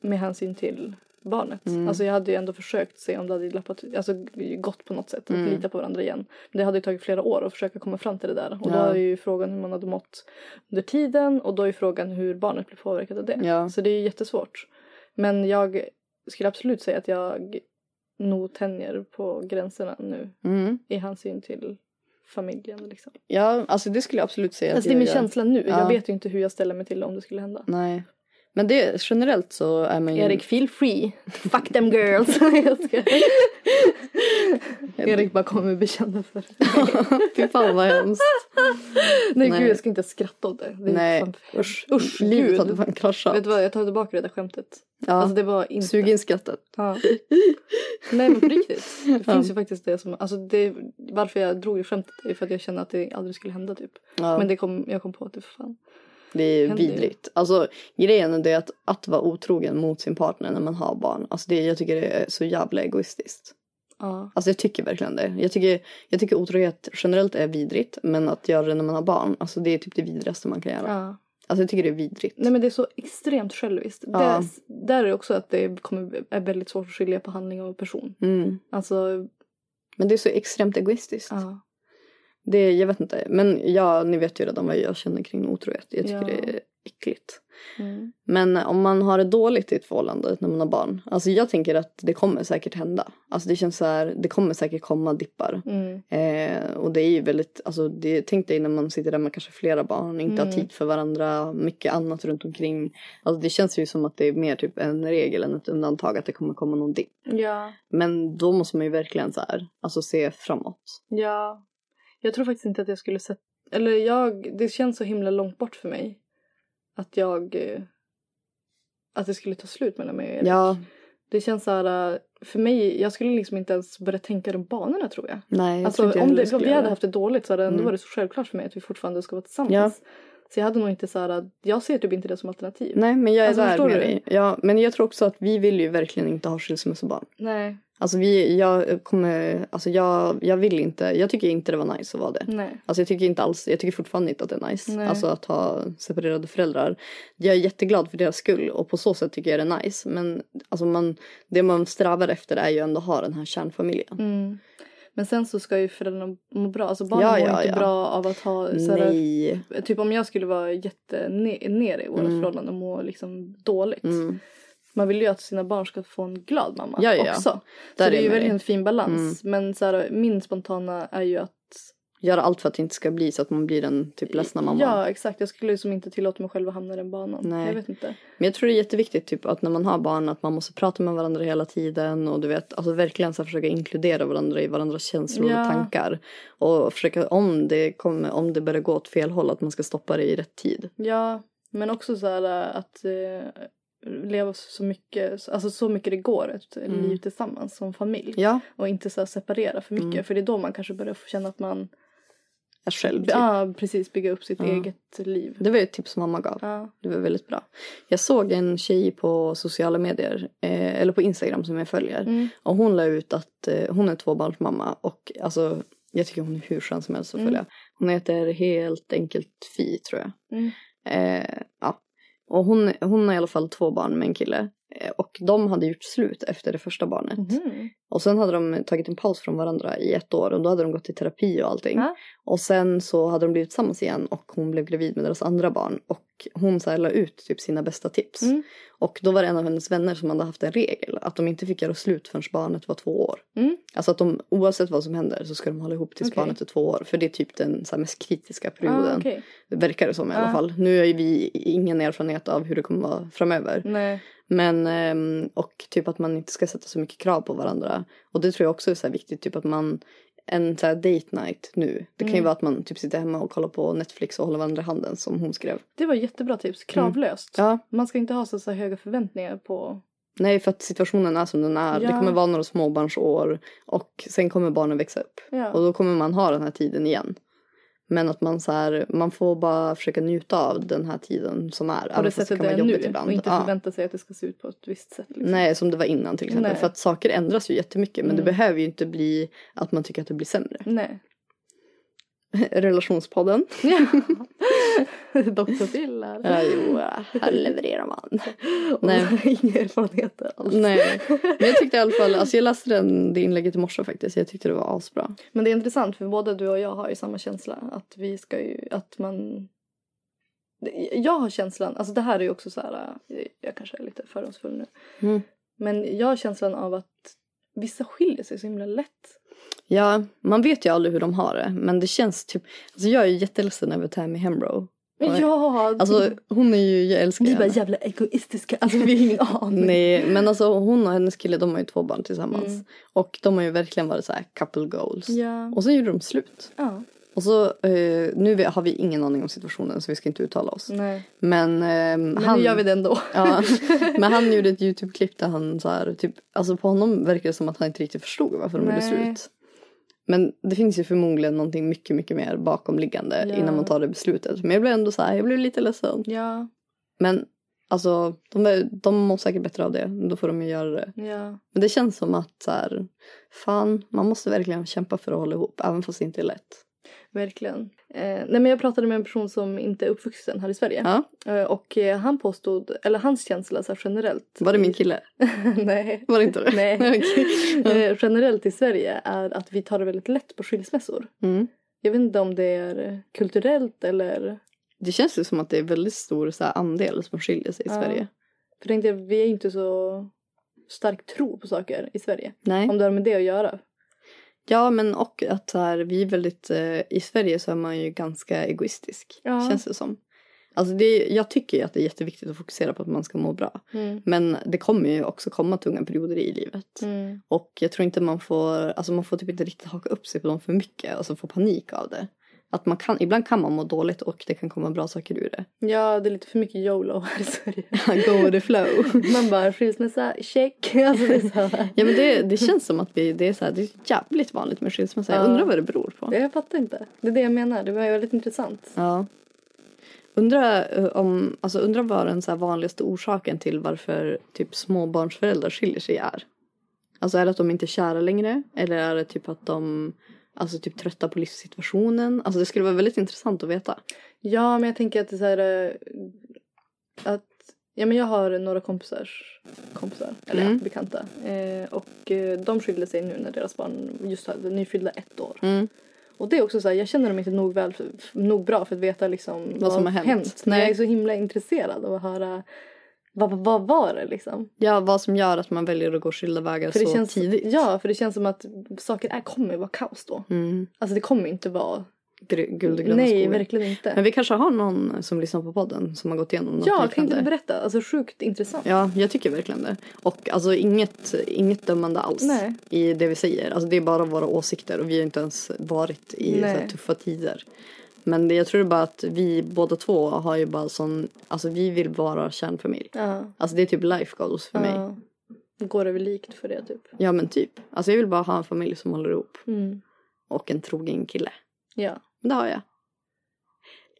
med hänsyn till barnet. Alltså jag hade ju ändå försökt se om det hade lappat, alltså gått på något sätt. Att Mm. lita på varandra igen. Men det hade ju tagit flera år att försöka komma fram till det där. Och då Ja. är ju frågan hur man hade mått under tiden. Och då är frågan hur barnet blir påverkat av det. Ja. Så det är ju jättesvårt. Men jag skulle absolut säga att jag nog tänjer på gränserna nu. Mm. I hänsyn till familjen liksom. Ja, alltså det skulle jag absolut säga. Alltså det är min gör. känsla nu. Ja. Jag vet ju inte hur jag ställer mig till om det skulle hända. Nej. Men det generellt så är man ju... Erik, feel free. Fuck them girls. Erik bara kommer bekänna för Fy fan vad hemskt. Nej, Nej. gud jag ska inte skratta åt det. det Nej, fan... usch. Usch, Livet gud. hade fan kraschat. Vet du vad, jag tar tillbaka det där skämtet. Ja. Alltså det var inte... Sug in skrattet. Ja. Nej men på riktigt. Det finns ju faktiskt det som, alltså det, varför jag drog i skämtet är för att jag känner att det aldrig skulle hända typ. Ja. Men det kom, jag kom på att det för fan. Det är händer vidrigt. Alltså grejen är att, att vara otrogen mot sin partner när man har barn. Alltså det, jag tycker det är så jävla egoistiskt. Ja. Alltså jag tycker verkligen det. Jag tycker, jag tycker otrohet generellt är vidrigt. Men att göra det när man har barn, alltså det är typ det vidrigaste man kan göra. ja. Alltså jag tycker det är vidrigt. Nej men det är så extremt själviskt. Ja. Där är det också att det kommer, är väldigt svårt att skilja på handling och person. Mm. Alltså, Men det är så extremt egoistiskt. ja. Det, jag vet inte. Men ja, ni vet ju redan vad jag känner kring otrohet. Jag tycker Ja. det är äckligt. Mm. Men om man har det dåligt i ett förhållande när man har barn. Alltså jag tänker att det kommer säkert hända. Alltså det känns så här, det kommer säkert komma dippar. Mm. Eh, och det är ju väldigt, alltså det, tänk dig när man sitter där med kanske flera barn, inte har Mm. tid för varandra, mycket annat runt omkring. Alltså det känns ju som att det är mer typ en regel än ett undantag att det kommer komma någon dipp. Ja. Men då måste man ju verkligen så här, alltså se framåt. Ja. Jag tror faktiskt inte att jag skulle sätta... Eller jag... Det känns så himla långt bort för mig. Att jag... eh, Att det skulle ta slut mellan mig och Erik. Ja, Det känns så här... eh, För mig, jag skulle liksom inte ens börja tänka de banorna tror jag. nej jag alltså inte jag om, det, om vi hade haft det dåligt så hade det ändå Mm. varit så självklart för mig att vi fortfarande ska vara tillsammans. Så jag hade nog inte så här... Jag ser typ inte det som alternativ. Nej men jag är Alltså, där med du? dig. Ja, men jag tror också att vi vill ju verkligen inte ha skilsmässobarn. Nej. Alltså vi, jag kommer, alltså jag, jag vill inte, jag tycker inte det var nice att vara det. Nej. Alltså jag tycker inte alls, jag tycker fortfarande inte att det är nice. Nej. Alltså att ha separerade föräldrar. Jag är jätteglad för deras skull och på så sätt tycker jag det är nice. Men alltså man, det man strävar efter är ju ändå att ha den här kärnfamiljen. Mm. Men sen så ska ju föräldrarna må bra. Alltså barnen Ja, mår ja, inte ja. bra av att ha Nej. Typ om jag skulle vara jättenere i vårt Mm. förhållande och må liksom dåligt. Mm. Man vill ju att sina barn ska få en glad mamma Ja, också. Så det är ju väldigt dig. en fin balans. Men så här, min spontana är ju att Göra allt för att det inte ska bli så att man blir den typ ledsna mamman. Ja exakt, jag skulle liksom inte tillåta mig själv att hamna i den banan. Nej. Jag vet inte. Men jag tror det är jätteviktigt typ att när man har barn att man måste prata med varandra hela tiden och du vet alltså verkligen så försöka inkludera varandra i varandras känslor Ja. och tankar. Och försöka om det kommer, om det börjar gå åt fel håll att man ska stoppa det i rätt tid. Ja, men också så här äh, att eh, leva så mycket, alltså så mycket det går ett Mm. liv tillsammans som familj. Ja, Och inte så separera för mycket Mm. för det är då man kanske börjar känna att man jag själv typ. ja, precis bygga upp sitt Ja. eget liv. Det var ett tips som mamma gav. Ja. Det var väldigt bra. Jag såg en tjej på sociala medier, eh, eller på Instagram som jag följer. Mm. Och hon la ut att eh, hon är tvåbarnsmamma och alltså jag tycker hon är hur skön som helst att Mm. följa. Hon heter helt enkelt Fi tror jag. Mm. Eh, ja. Och hon, hon har i alla fall två barn med en kille. Eh, och de hade gjort slut efter det första barnet. Mhm. Och sen hade de tagit en paus från varandra i ett år och då hade de gått i terapi och allting. Ja. Och sen så hade de blivit tillsammans igen och hon blev gravid med deras andra barn. Och hon så här, la ut typ sina bästa tips. Mm. Och då var det en av hennes vänner som hade haft en regel att de inte fick göra slut förrän barnet var två år. Mm. Alltså att de oavsett vad som händer så ska de hålla ihop tills Okej. barnet är två år. För det är typ den så mest kritiska perioden. Ah. Det verkar det som i alla Ah. fall. Nu har ju vi ingen erfarenhet av hur det kommer vara framöver. Nej. Men ehm, och typ att man inte ska sätta så mycket krav på varandra. Och det tror jag också är så här viktigt. Typ att man en så här date night nu. Det kan ju Mm. vara att man typ sitter hemma och kollar på Netflix och håller varandra i handen som hon skrev. Det var jättebra tips. Kravlöst. Ja, Man ska inte ha så, så höga förväntningar på... nej för att situationen är som den är. Det Ja. kommer vara några småbarnsår och sen kommer barnen växa upp. Ja. Och då kommer man ha den här tiden igen. Men att man så här, man får bara försöka njuta av den här tiden som är. på det sättet det är nu. ibland. Och inte Ja. förvänta sig att det ska se ut på ett visst sätt. Liksom. Nej, som det var innan till exempel. Nej. För att saker ändras ju jättemycket. Men det Mm. behöver ju inte bli att man tycker att det blir sämre. Nej. Relationspodden. Ja. Doktor Phil. Ja, jo, här levererar man. Nej. Inga erfarenheter alls. Nej, men jag tyckte i alla fall, alltså jag läste den, det inlägget i morse faktiskt. Jag tyckte det var asbra. Men det är intressant för både du och jag har ju samma känsla. Att vi ska ju, att man... Jag har känslan, alltså det här är ju också så här, jag kanske är lite fördomsfull nu. Mm. Men jag har känslan av att vissa skiljer sig så himla lätt. Ja, man vet ju aldrig hur de har det. Men det känns typ, alltså jag är ju jätteledsen över Tammy Hembro. Ja! Alltså hon är ju, jag älskar vi bara henne. jävla egoistiska, alltså vi har ingen aning. Nej, men alltså hon och hennes kille de har ju två barn tillsammans. Mm. Och de har ju verkligen varit så här couple goals. Ja. Och sen gjorde de slut. ja. Och så, eh, nu har vi ingen aning om situationen så vi ska inte uttala oss. Nej. Men, eh, Men han, nu gör vi det ändå. ja, men han gjorde ett YouTube-klipp där han så här, typ, alltså på honom verkar det som att han inte riktigt förstod varför de gjorde slut. Men det finns ju förmodligen någonting mycket, mycket mer bakomliggande Ja. innan man tar det beslutet. Men jag blev ändå så här, jag blev lite ledsen. Ja. Men alltså, de, de mår säkert bättre av det. Då får de ju göra det. Ja. Men det känns som att så här, fan, man måste verkligen kämpa för att hålla ihop, även fast det inte är lätt. Verkligen. Eh, nej men jag pratade med en person som inte är uppvuxen här i Sverige. Ja, Eh, och eh, han påstod, eller hans känsla så generellt. var det min kille? nej. Var det inte det? Nej. Eh, generellt i Sverige är att vi tar det väldigt lätt på skilsmässor. Mm. Jag vet inte om det är kulturellt eller... Det känns ju som att det är väldigt stor så andel som skiljer sig i Ja. Sverige. För jag tänkte, vi är inte så stark tro på saker i Sverige. Nej. Om det har med det att göra. Ja, men och att så här, vi är väldigt, eh, i Sverige så är man ju ganska egoistisk. Ja. Känns det som. Alltså det, jag tycker ju att det är jätteviktigt att fokusera på att man ska må bra. Mm. Men det kommer ju också komma tunga perioder i livet. Mm. Och jag tror inte man får, alltså man får typ inte riktigt haka upp sig på dem för mycket. Alltså få panik av det. Att man kan, ibland kan man må dåligt och det kan komma bra saker ur det. Ja, det är lite för mycket YOLO här i Sverige. Go with the flow. Man bara skilsmässa, check. Alltså det är så här. Ja men det, det känns som att vi, det är så här, det är jävligt vanligt med skilsmässa. Jag Ja. undrar vad det beror på. Jag fattar inte. Det är det jag menar. Det var väldigt intressant. Ja. Undrar eh, om, alltså undrar vad den så vanligaste orsaken till varför typ småbarnsföräldrar skiljer sig är. Alltså är det att de inte är kära längre? Eller är det typ att de Alltså typ trötta på livssituationen. Alltså det skulle vara väldigt intressant att veta. Ja, men jag tänker att det är så här eh, att ja, men jag har några kompisars kompisar, eller Mm. ja, bekanta. Eh, och eh, de skilde sig nu när deras barn just hade nyfyllda ett år. Mm. Och det är också så här, jag känner dem inte nog väl, nog bra för att veta liksom Vad som har hänt. Men Nej. jag är så himla intresserad av att höra vad, vad, vad var det liksom? Ja, vad som gör att man väljer att gå skilda vägar För det så känns, tidigt. Ja, för det känns som att saker är, kommer vara kaos då. Mm. Alltså det kommer inte vara... Gr- guld och gröna Nej, skogar. verkligen inte. Men vi kanske har någon som lyssnar på podden som har gått igenom något ja, kan inte du berätta? Alltså sjukt intressant. Ja, jag tycker verkligen det. Och alltså inget, inget dömande alls Nej. i det vi säger. Alltså det är bara våra åsikter och vi har inte ens varit i tuffa tider. Men det, jag tror bara att vi båda två har ju bara sån, alltså vi vill vara kärnfamilj. Ja. Alltså det är typ life goals för mig. Ja. Går över likt för det typ. Ja men typ. Alltså jag vill bara ha en familj som håller ihop. Mm. Och en trogen kille. Ja. Det har jag.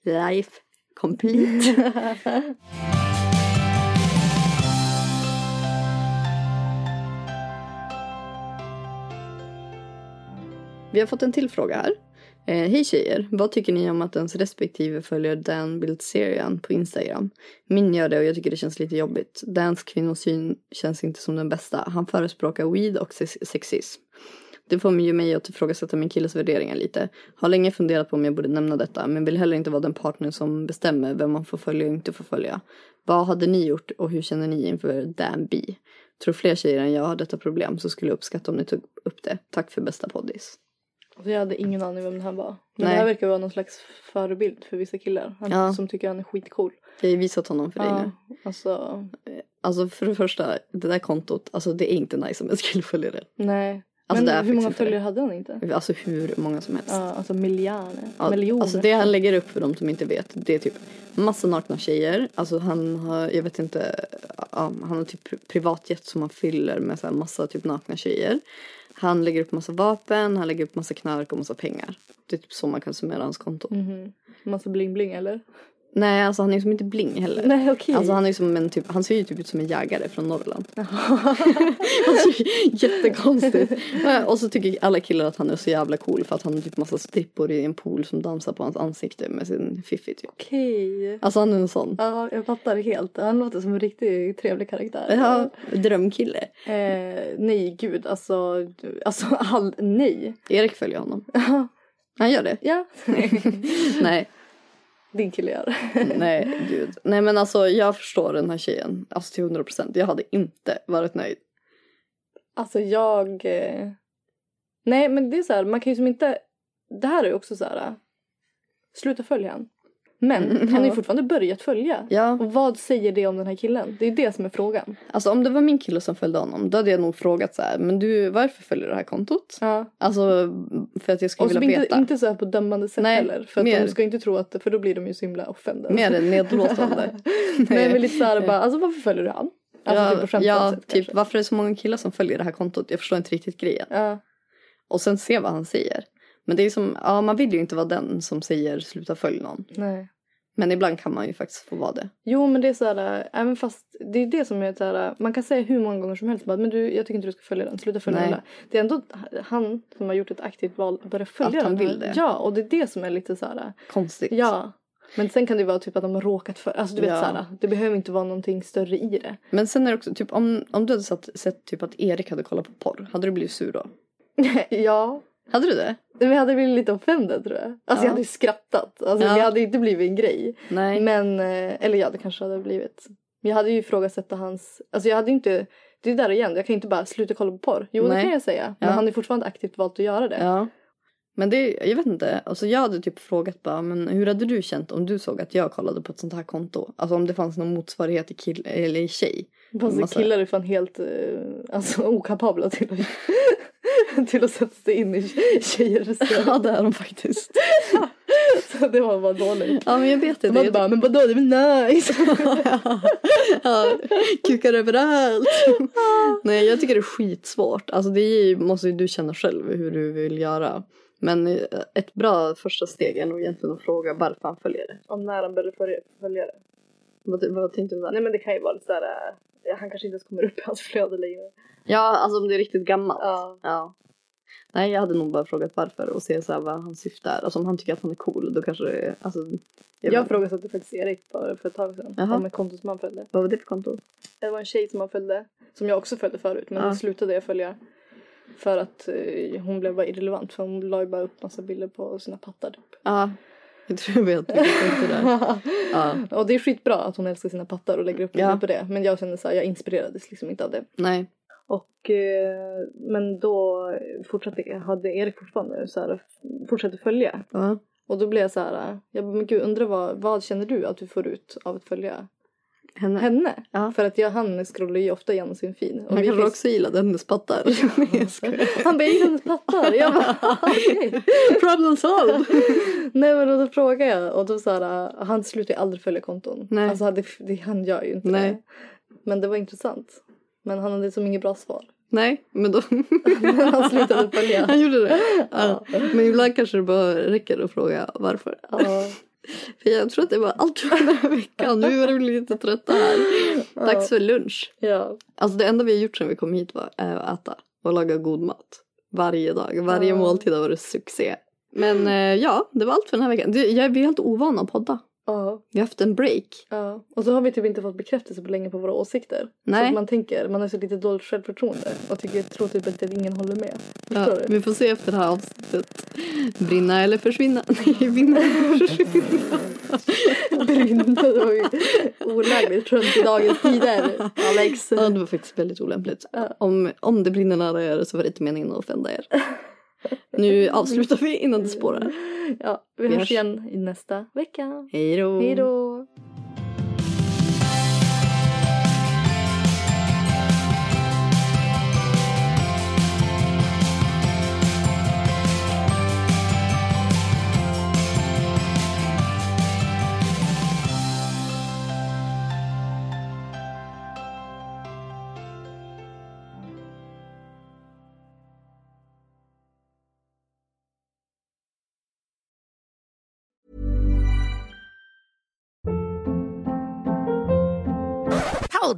Life complete. Vi har fått en till fråga här. Eh, Hej tjejer, vad tycker ni om att ens respektive följer Dan Bildt-serien på Instagram? Min gör det och jag tycker det känns lite jobbigt. Dans kvinnosyn känns inte som den bästa. Han förespråkar weed och sexism. Det får ju mig att ifrågasätta min killes värderingar lite. Har länge funderat på om jag borde nämna detta men vill heller inte vara den partner som bestämmer vem man får följa och inte får följa. Vad hade ni gjort och hur känner ni inför Dan B? Tror fler tjejer än jag har detta problem så skulle jag uppskatta om ni tog upp det. Tack för bästa poddis. Alltså jag hade ingen aning vem det här var. Men Nej. det här verkar vara någon slags förebild för vissa killar. Han, Ja. Som tycker han är skitcool. Jag har visat honom för dig nu. Ja, alltså Alltså för det första, det där kontot, alltså det är inte nice om en killföljare. nej. Alltså, Men hur många följare hade han inte? Alltså hur många som helst. Ja, alltså miljarder. Ja, miljoner. Alltså det han lägger upp för de som inte vet, det är typ massa nakna tjejer. Alltså han har, jag vet inte, han har typ pri- privatjet som han fyller med så här massa typ nakna tjejer. Han lägger upp massa vapen, han lägger upp massa knark och massa pengar. Det är typ så man kan summera hans konto. Mhm. Massa bling bling eller? Nej, alltså han är ju som inte bling heller. Nej okej. Alltså han är som en typ, han ser ju typ ut som en jägare från Norrland. alltså jättekonstigt. Och så tycker alla killar att han är så jävla cool för att han har typ massa strippor i en pool som dansar på hans ansikte med sin fiffi typ. Okej. Alltså han är en sån. Ja, jag fattar helt. Han låter som en riktigt trevlig karaktär. Ja, drömkille. Eh, nej, gud. Alltså, alltså all, nej. Erik följer honom. Han gör det? Ja. Nej, Din kille gör. nej gud. Nej men alltså jag förstår den här tjejen. Alltså till 100 procent. Jag hade inte varit nöjd. Alltså jag... Eh... Nej, men det är så här, man kan ju som inte... Det här är ju också så här... eh, Sluta följa han. Men Mm, han har ju fortfarande börjat följa. Ja, Och vad säger det om den här killen? Det är det som är frågan. alltså om det var min kille som följde honom då hade jag nog frågat så här. Men du varför följer du det här kontot? Ja. Alltså för att jag skulle så vilja inte, veta. inte så här på dömande sätt Nej, heller. För att mer- de ska inte tro att, för då blir de ju så himla offended. Mer nedlåtande. Nej men lite såhär bara, alltså varför följer du han? Alltså ja, typ ja sätt typ varför är det så många killar som följer det här kontot? Jag förstår inte riktigt grejen. Ja. Och sen se vad han säger. Men det är som, ja man vill ju inte vara den som säger sluta följ någon. Nej. Men ibland kan man ju faktiskt få vara det. Jo men det är såhär, även fast det är det som är såhär, man kan säga hur många gånger som helst bara, men du jag tycker inte du ska följa den, sluta följa Nej. den. Det är ändå han som har gjort ett aktivt val att börja följa Att han den. vill det. Ja och det är det som är lite såhär, Konstigt. ja. Men sen kan det vara typ att de har råkat för, alltså du vet Ja. såhär, det behöver inte vara någonting större i det. Men sen är det också typ om, om du hade satt, sett typ att Erik hade kollat på porr. Hade du blivit sur då? ja. Hade du det? Jag hade blivit lite offended tror jag. Alltså Ja. jag hade ju skrattat. Alltså Ja. det hade inte blivit en grej. Nej. Men, eh, eller ja det kanske hade blivit. Men jag hade ju ifrågasatt hans, alltså jag hade ju inte, det är där igen, jag kan inte bara sluta kolla på porr. Jo det Nej. kan jag säga. Men Ja. han har fortfarande aktivt valt att göra det. Ja. Men det, jag vet inte, alltså jag hade typ frågat bara, men hur hade du känt om du såg att jag kollade på ett sånt här konto? Alltså om det fanns någon motsvarighet i kill eller i tjej. Fast Massa- killar är fan helt eh, alltså, okapabla till att, till att sätta sig in i tjejers Ja det är de faktiskt. Så det var bara dåligt. Ja men jag vet De inte. hade Jag bara, men vadå det är väl nice? ja, kukar överallt. Nej jag tycker det är skitsvårt. Alltså det är, måste ju du känna själv hur du vill göra. Men eh, ett bra första steg är nog egentligen att fråga varför han följer det. Om när han började följa, följa det. Vad, vad tänkte du där? Nej men det kan ju vara lite såhär, eh, han kanske inte ens kommer upp i hans flöde längre. Ja alltså om det är riktigt gammalt. Ja. Ja. Nej jag hade nog bara frågat varför och se så vad hans syfte är. Alltså om han tycker att han är cool då kanske det är, alltså. Jag, Jag ifrågasatte faktiskt Erik bara för ett tag sedan. Jaha. Om ett konto som han följde. Vad var det för konto? Det var en tjej som han följde. Som jag också följde förut. Men Ja. slutade jag följa. För att eh, hon blev bara irrelevant. För hon la ju bara upp massa bilder på sina pattar typ. Ja. Jag tror jag vet vilket konto det är. Ja. och det är skitbra att hon älskar sina pattar och lägger upp bilder Ja. på det. Men jag kände så här, jag inspirerades liksom inte av det. Nej. Och eh, men då fortsatte, hade Erik fortfarande så här, fortsatte följa. Ja. Och då blev jag så här, jag bara, men gud undrar vad, vad känner du att du får ut av att följa Henne. henne? Ja. För att jag, han scrollar ju ofta igenom sin fin. Och Han kanske också gillade hennes pattar. Han bara, jag gillar hennes pattar. Jag bara. Problem solved. Nej men då frågade jag och då så här, han slutar ju aldrig följa konton. Nej. Alltså det, det, han gör ju inte Nej. det. Men det var intressant. Men han hade som inget bra svar. Nej, men då... han slutade följa. Han gjorde det? Ja. Men ibland kanske det bara räcker att fråga varför. Ja. För jag tror att det var allt för den här veckan. Nu börjar vi lite trötta här. Dags för lunch. ja. Alltså det enda vi har gjort sedan vi kom hit var är att äta och laga god mat. Varje dag, varje Ja. måltid har varit succé. Men eh, ja, det var allt för den här veckan. Jag, är helt ovana att podda. Ja, Vi har haft en break. ja. Och så har vi typ inte fått bekräftelse på länge på våra åsikter. Så Nej. att man tänker, man har så lite dåligt självförtroende och tycker, tror typ att ingen håller med. Ja, du? vi får se efter det här avsnittet. Brinna eller försvinna. Nej, vinna eller försvinna. Brinna, det var ju olägligt skönt i dagens tider. Alex. Ja, det var faktiskt väldigt olämpligt. Ja. Om, om det brinner nära er så var det inte meningen att offenda er. Nu avslutar vi innan det spårar. Ja, vi, Vi hörs igen i nästa vecka. Hej då.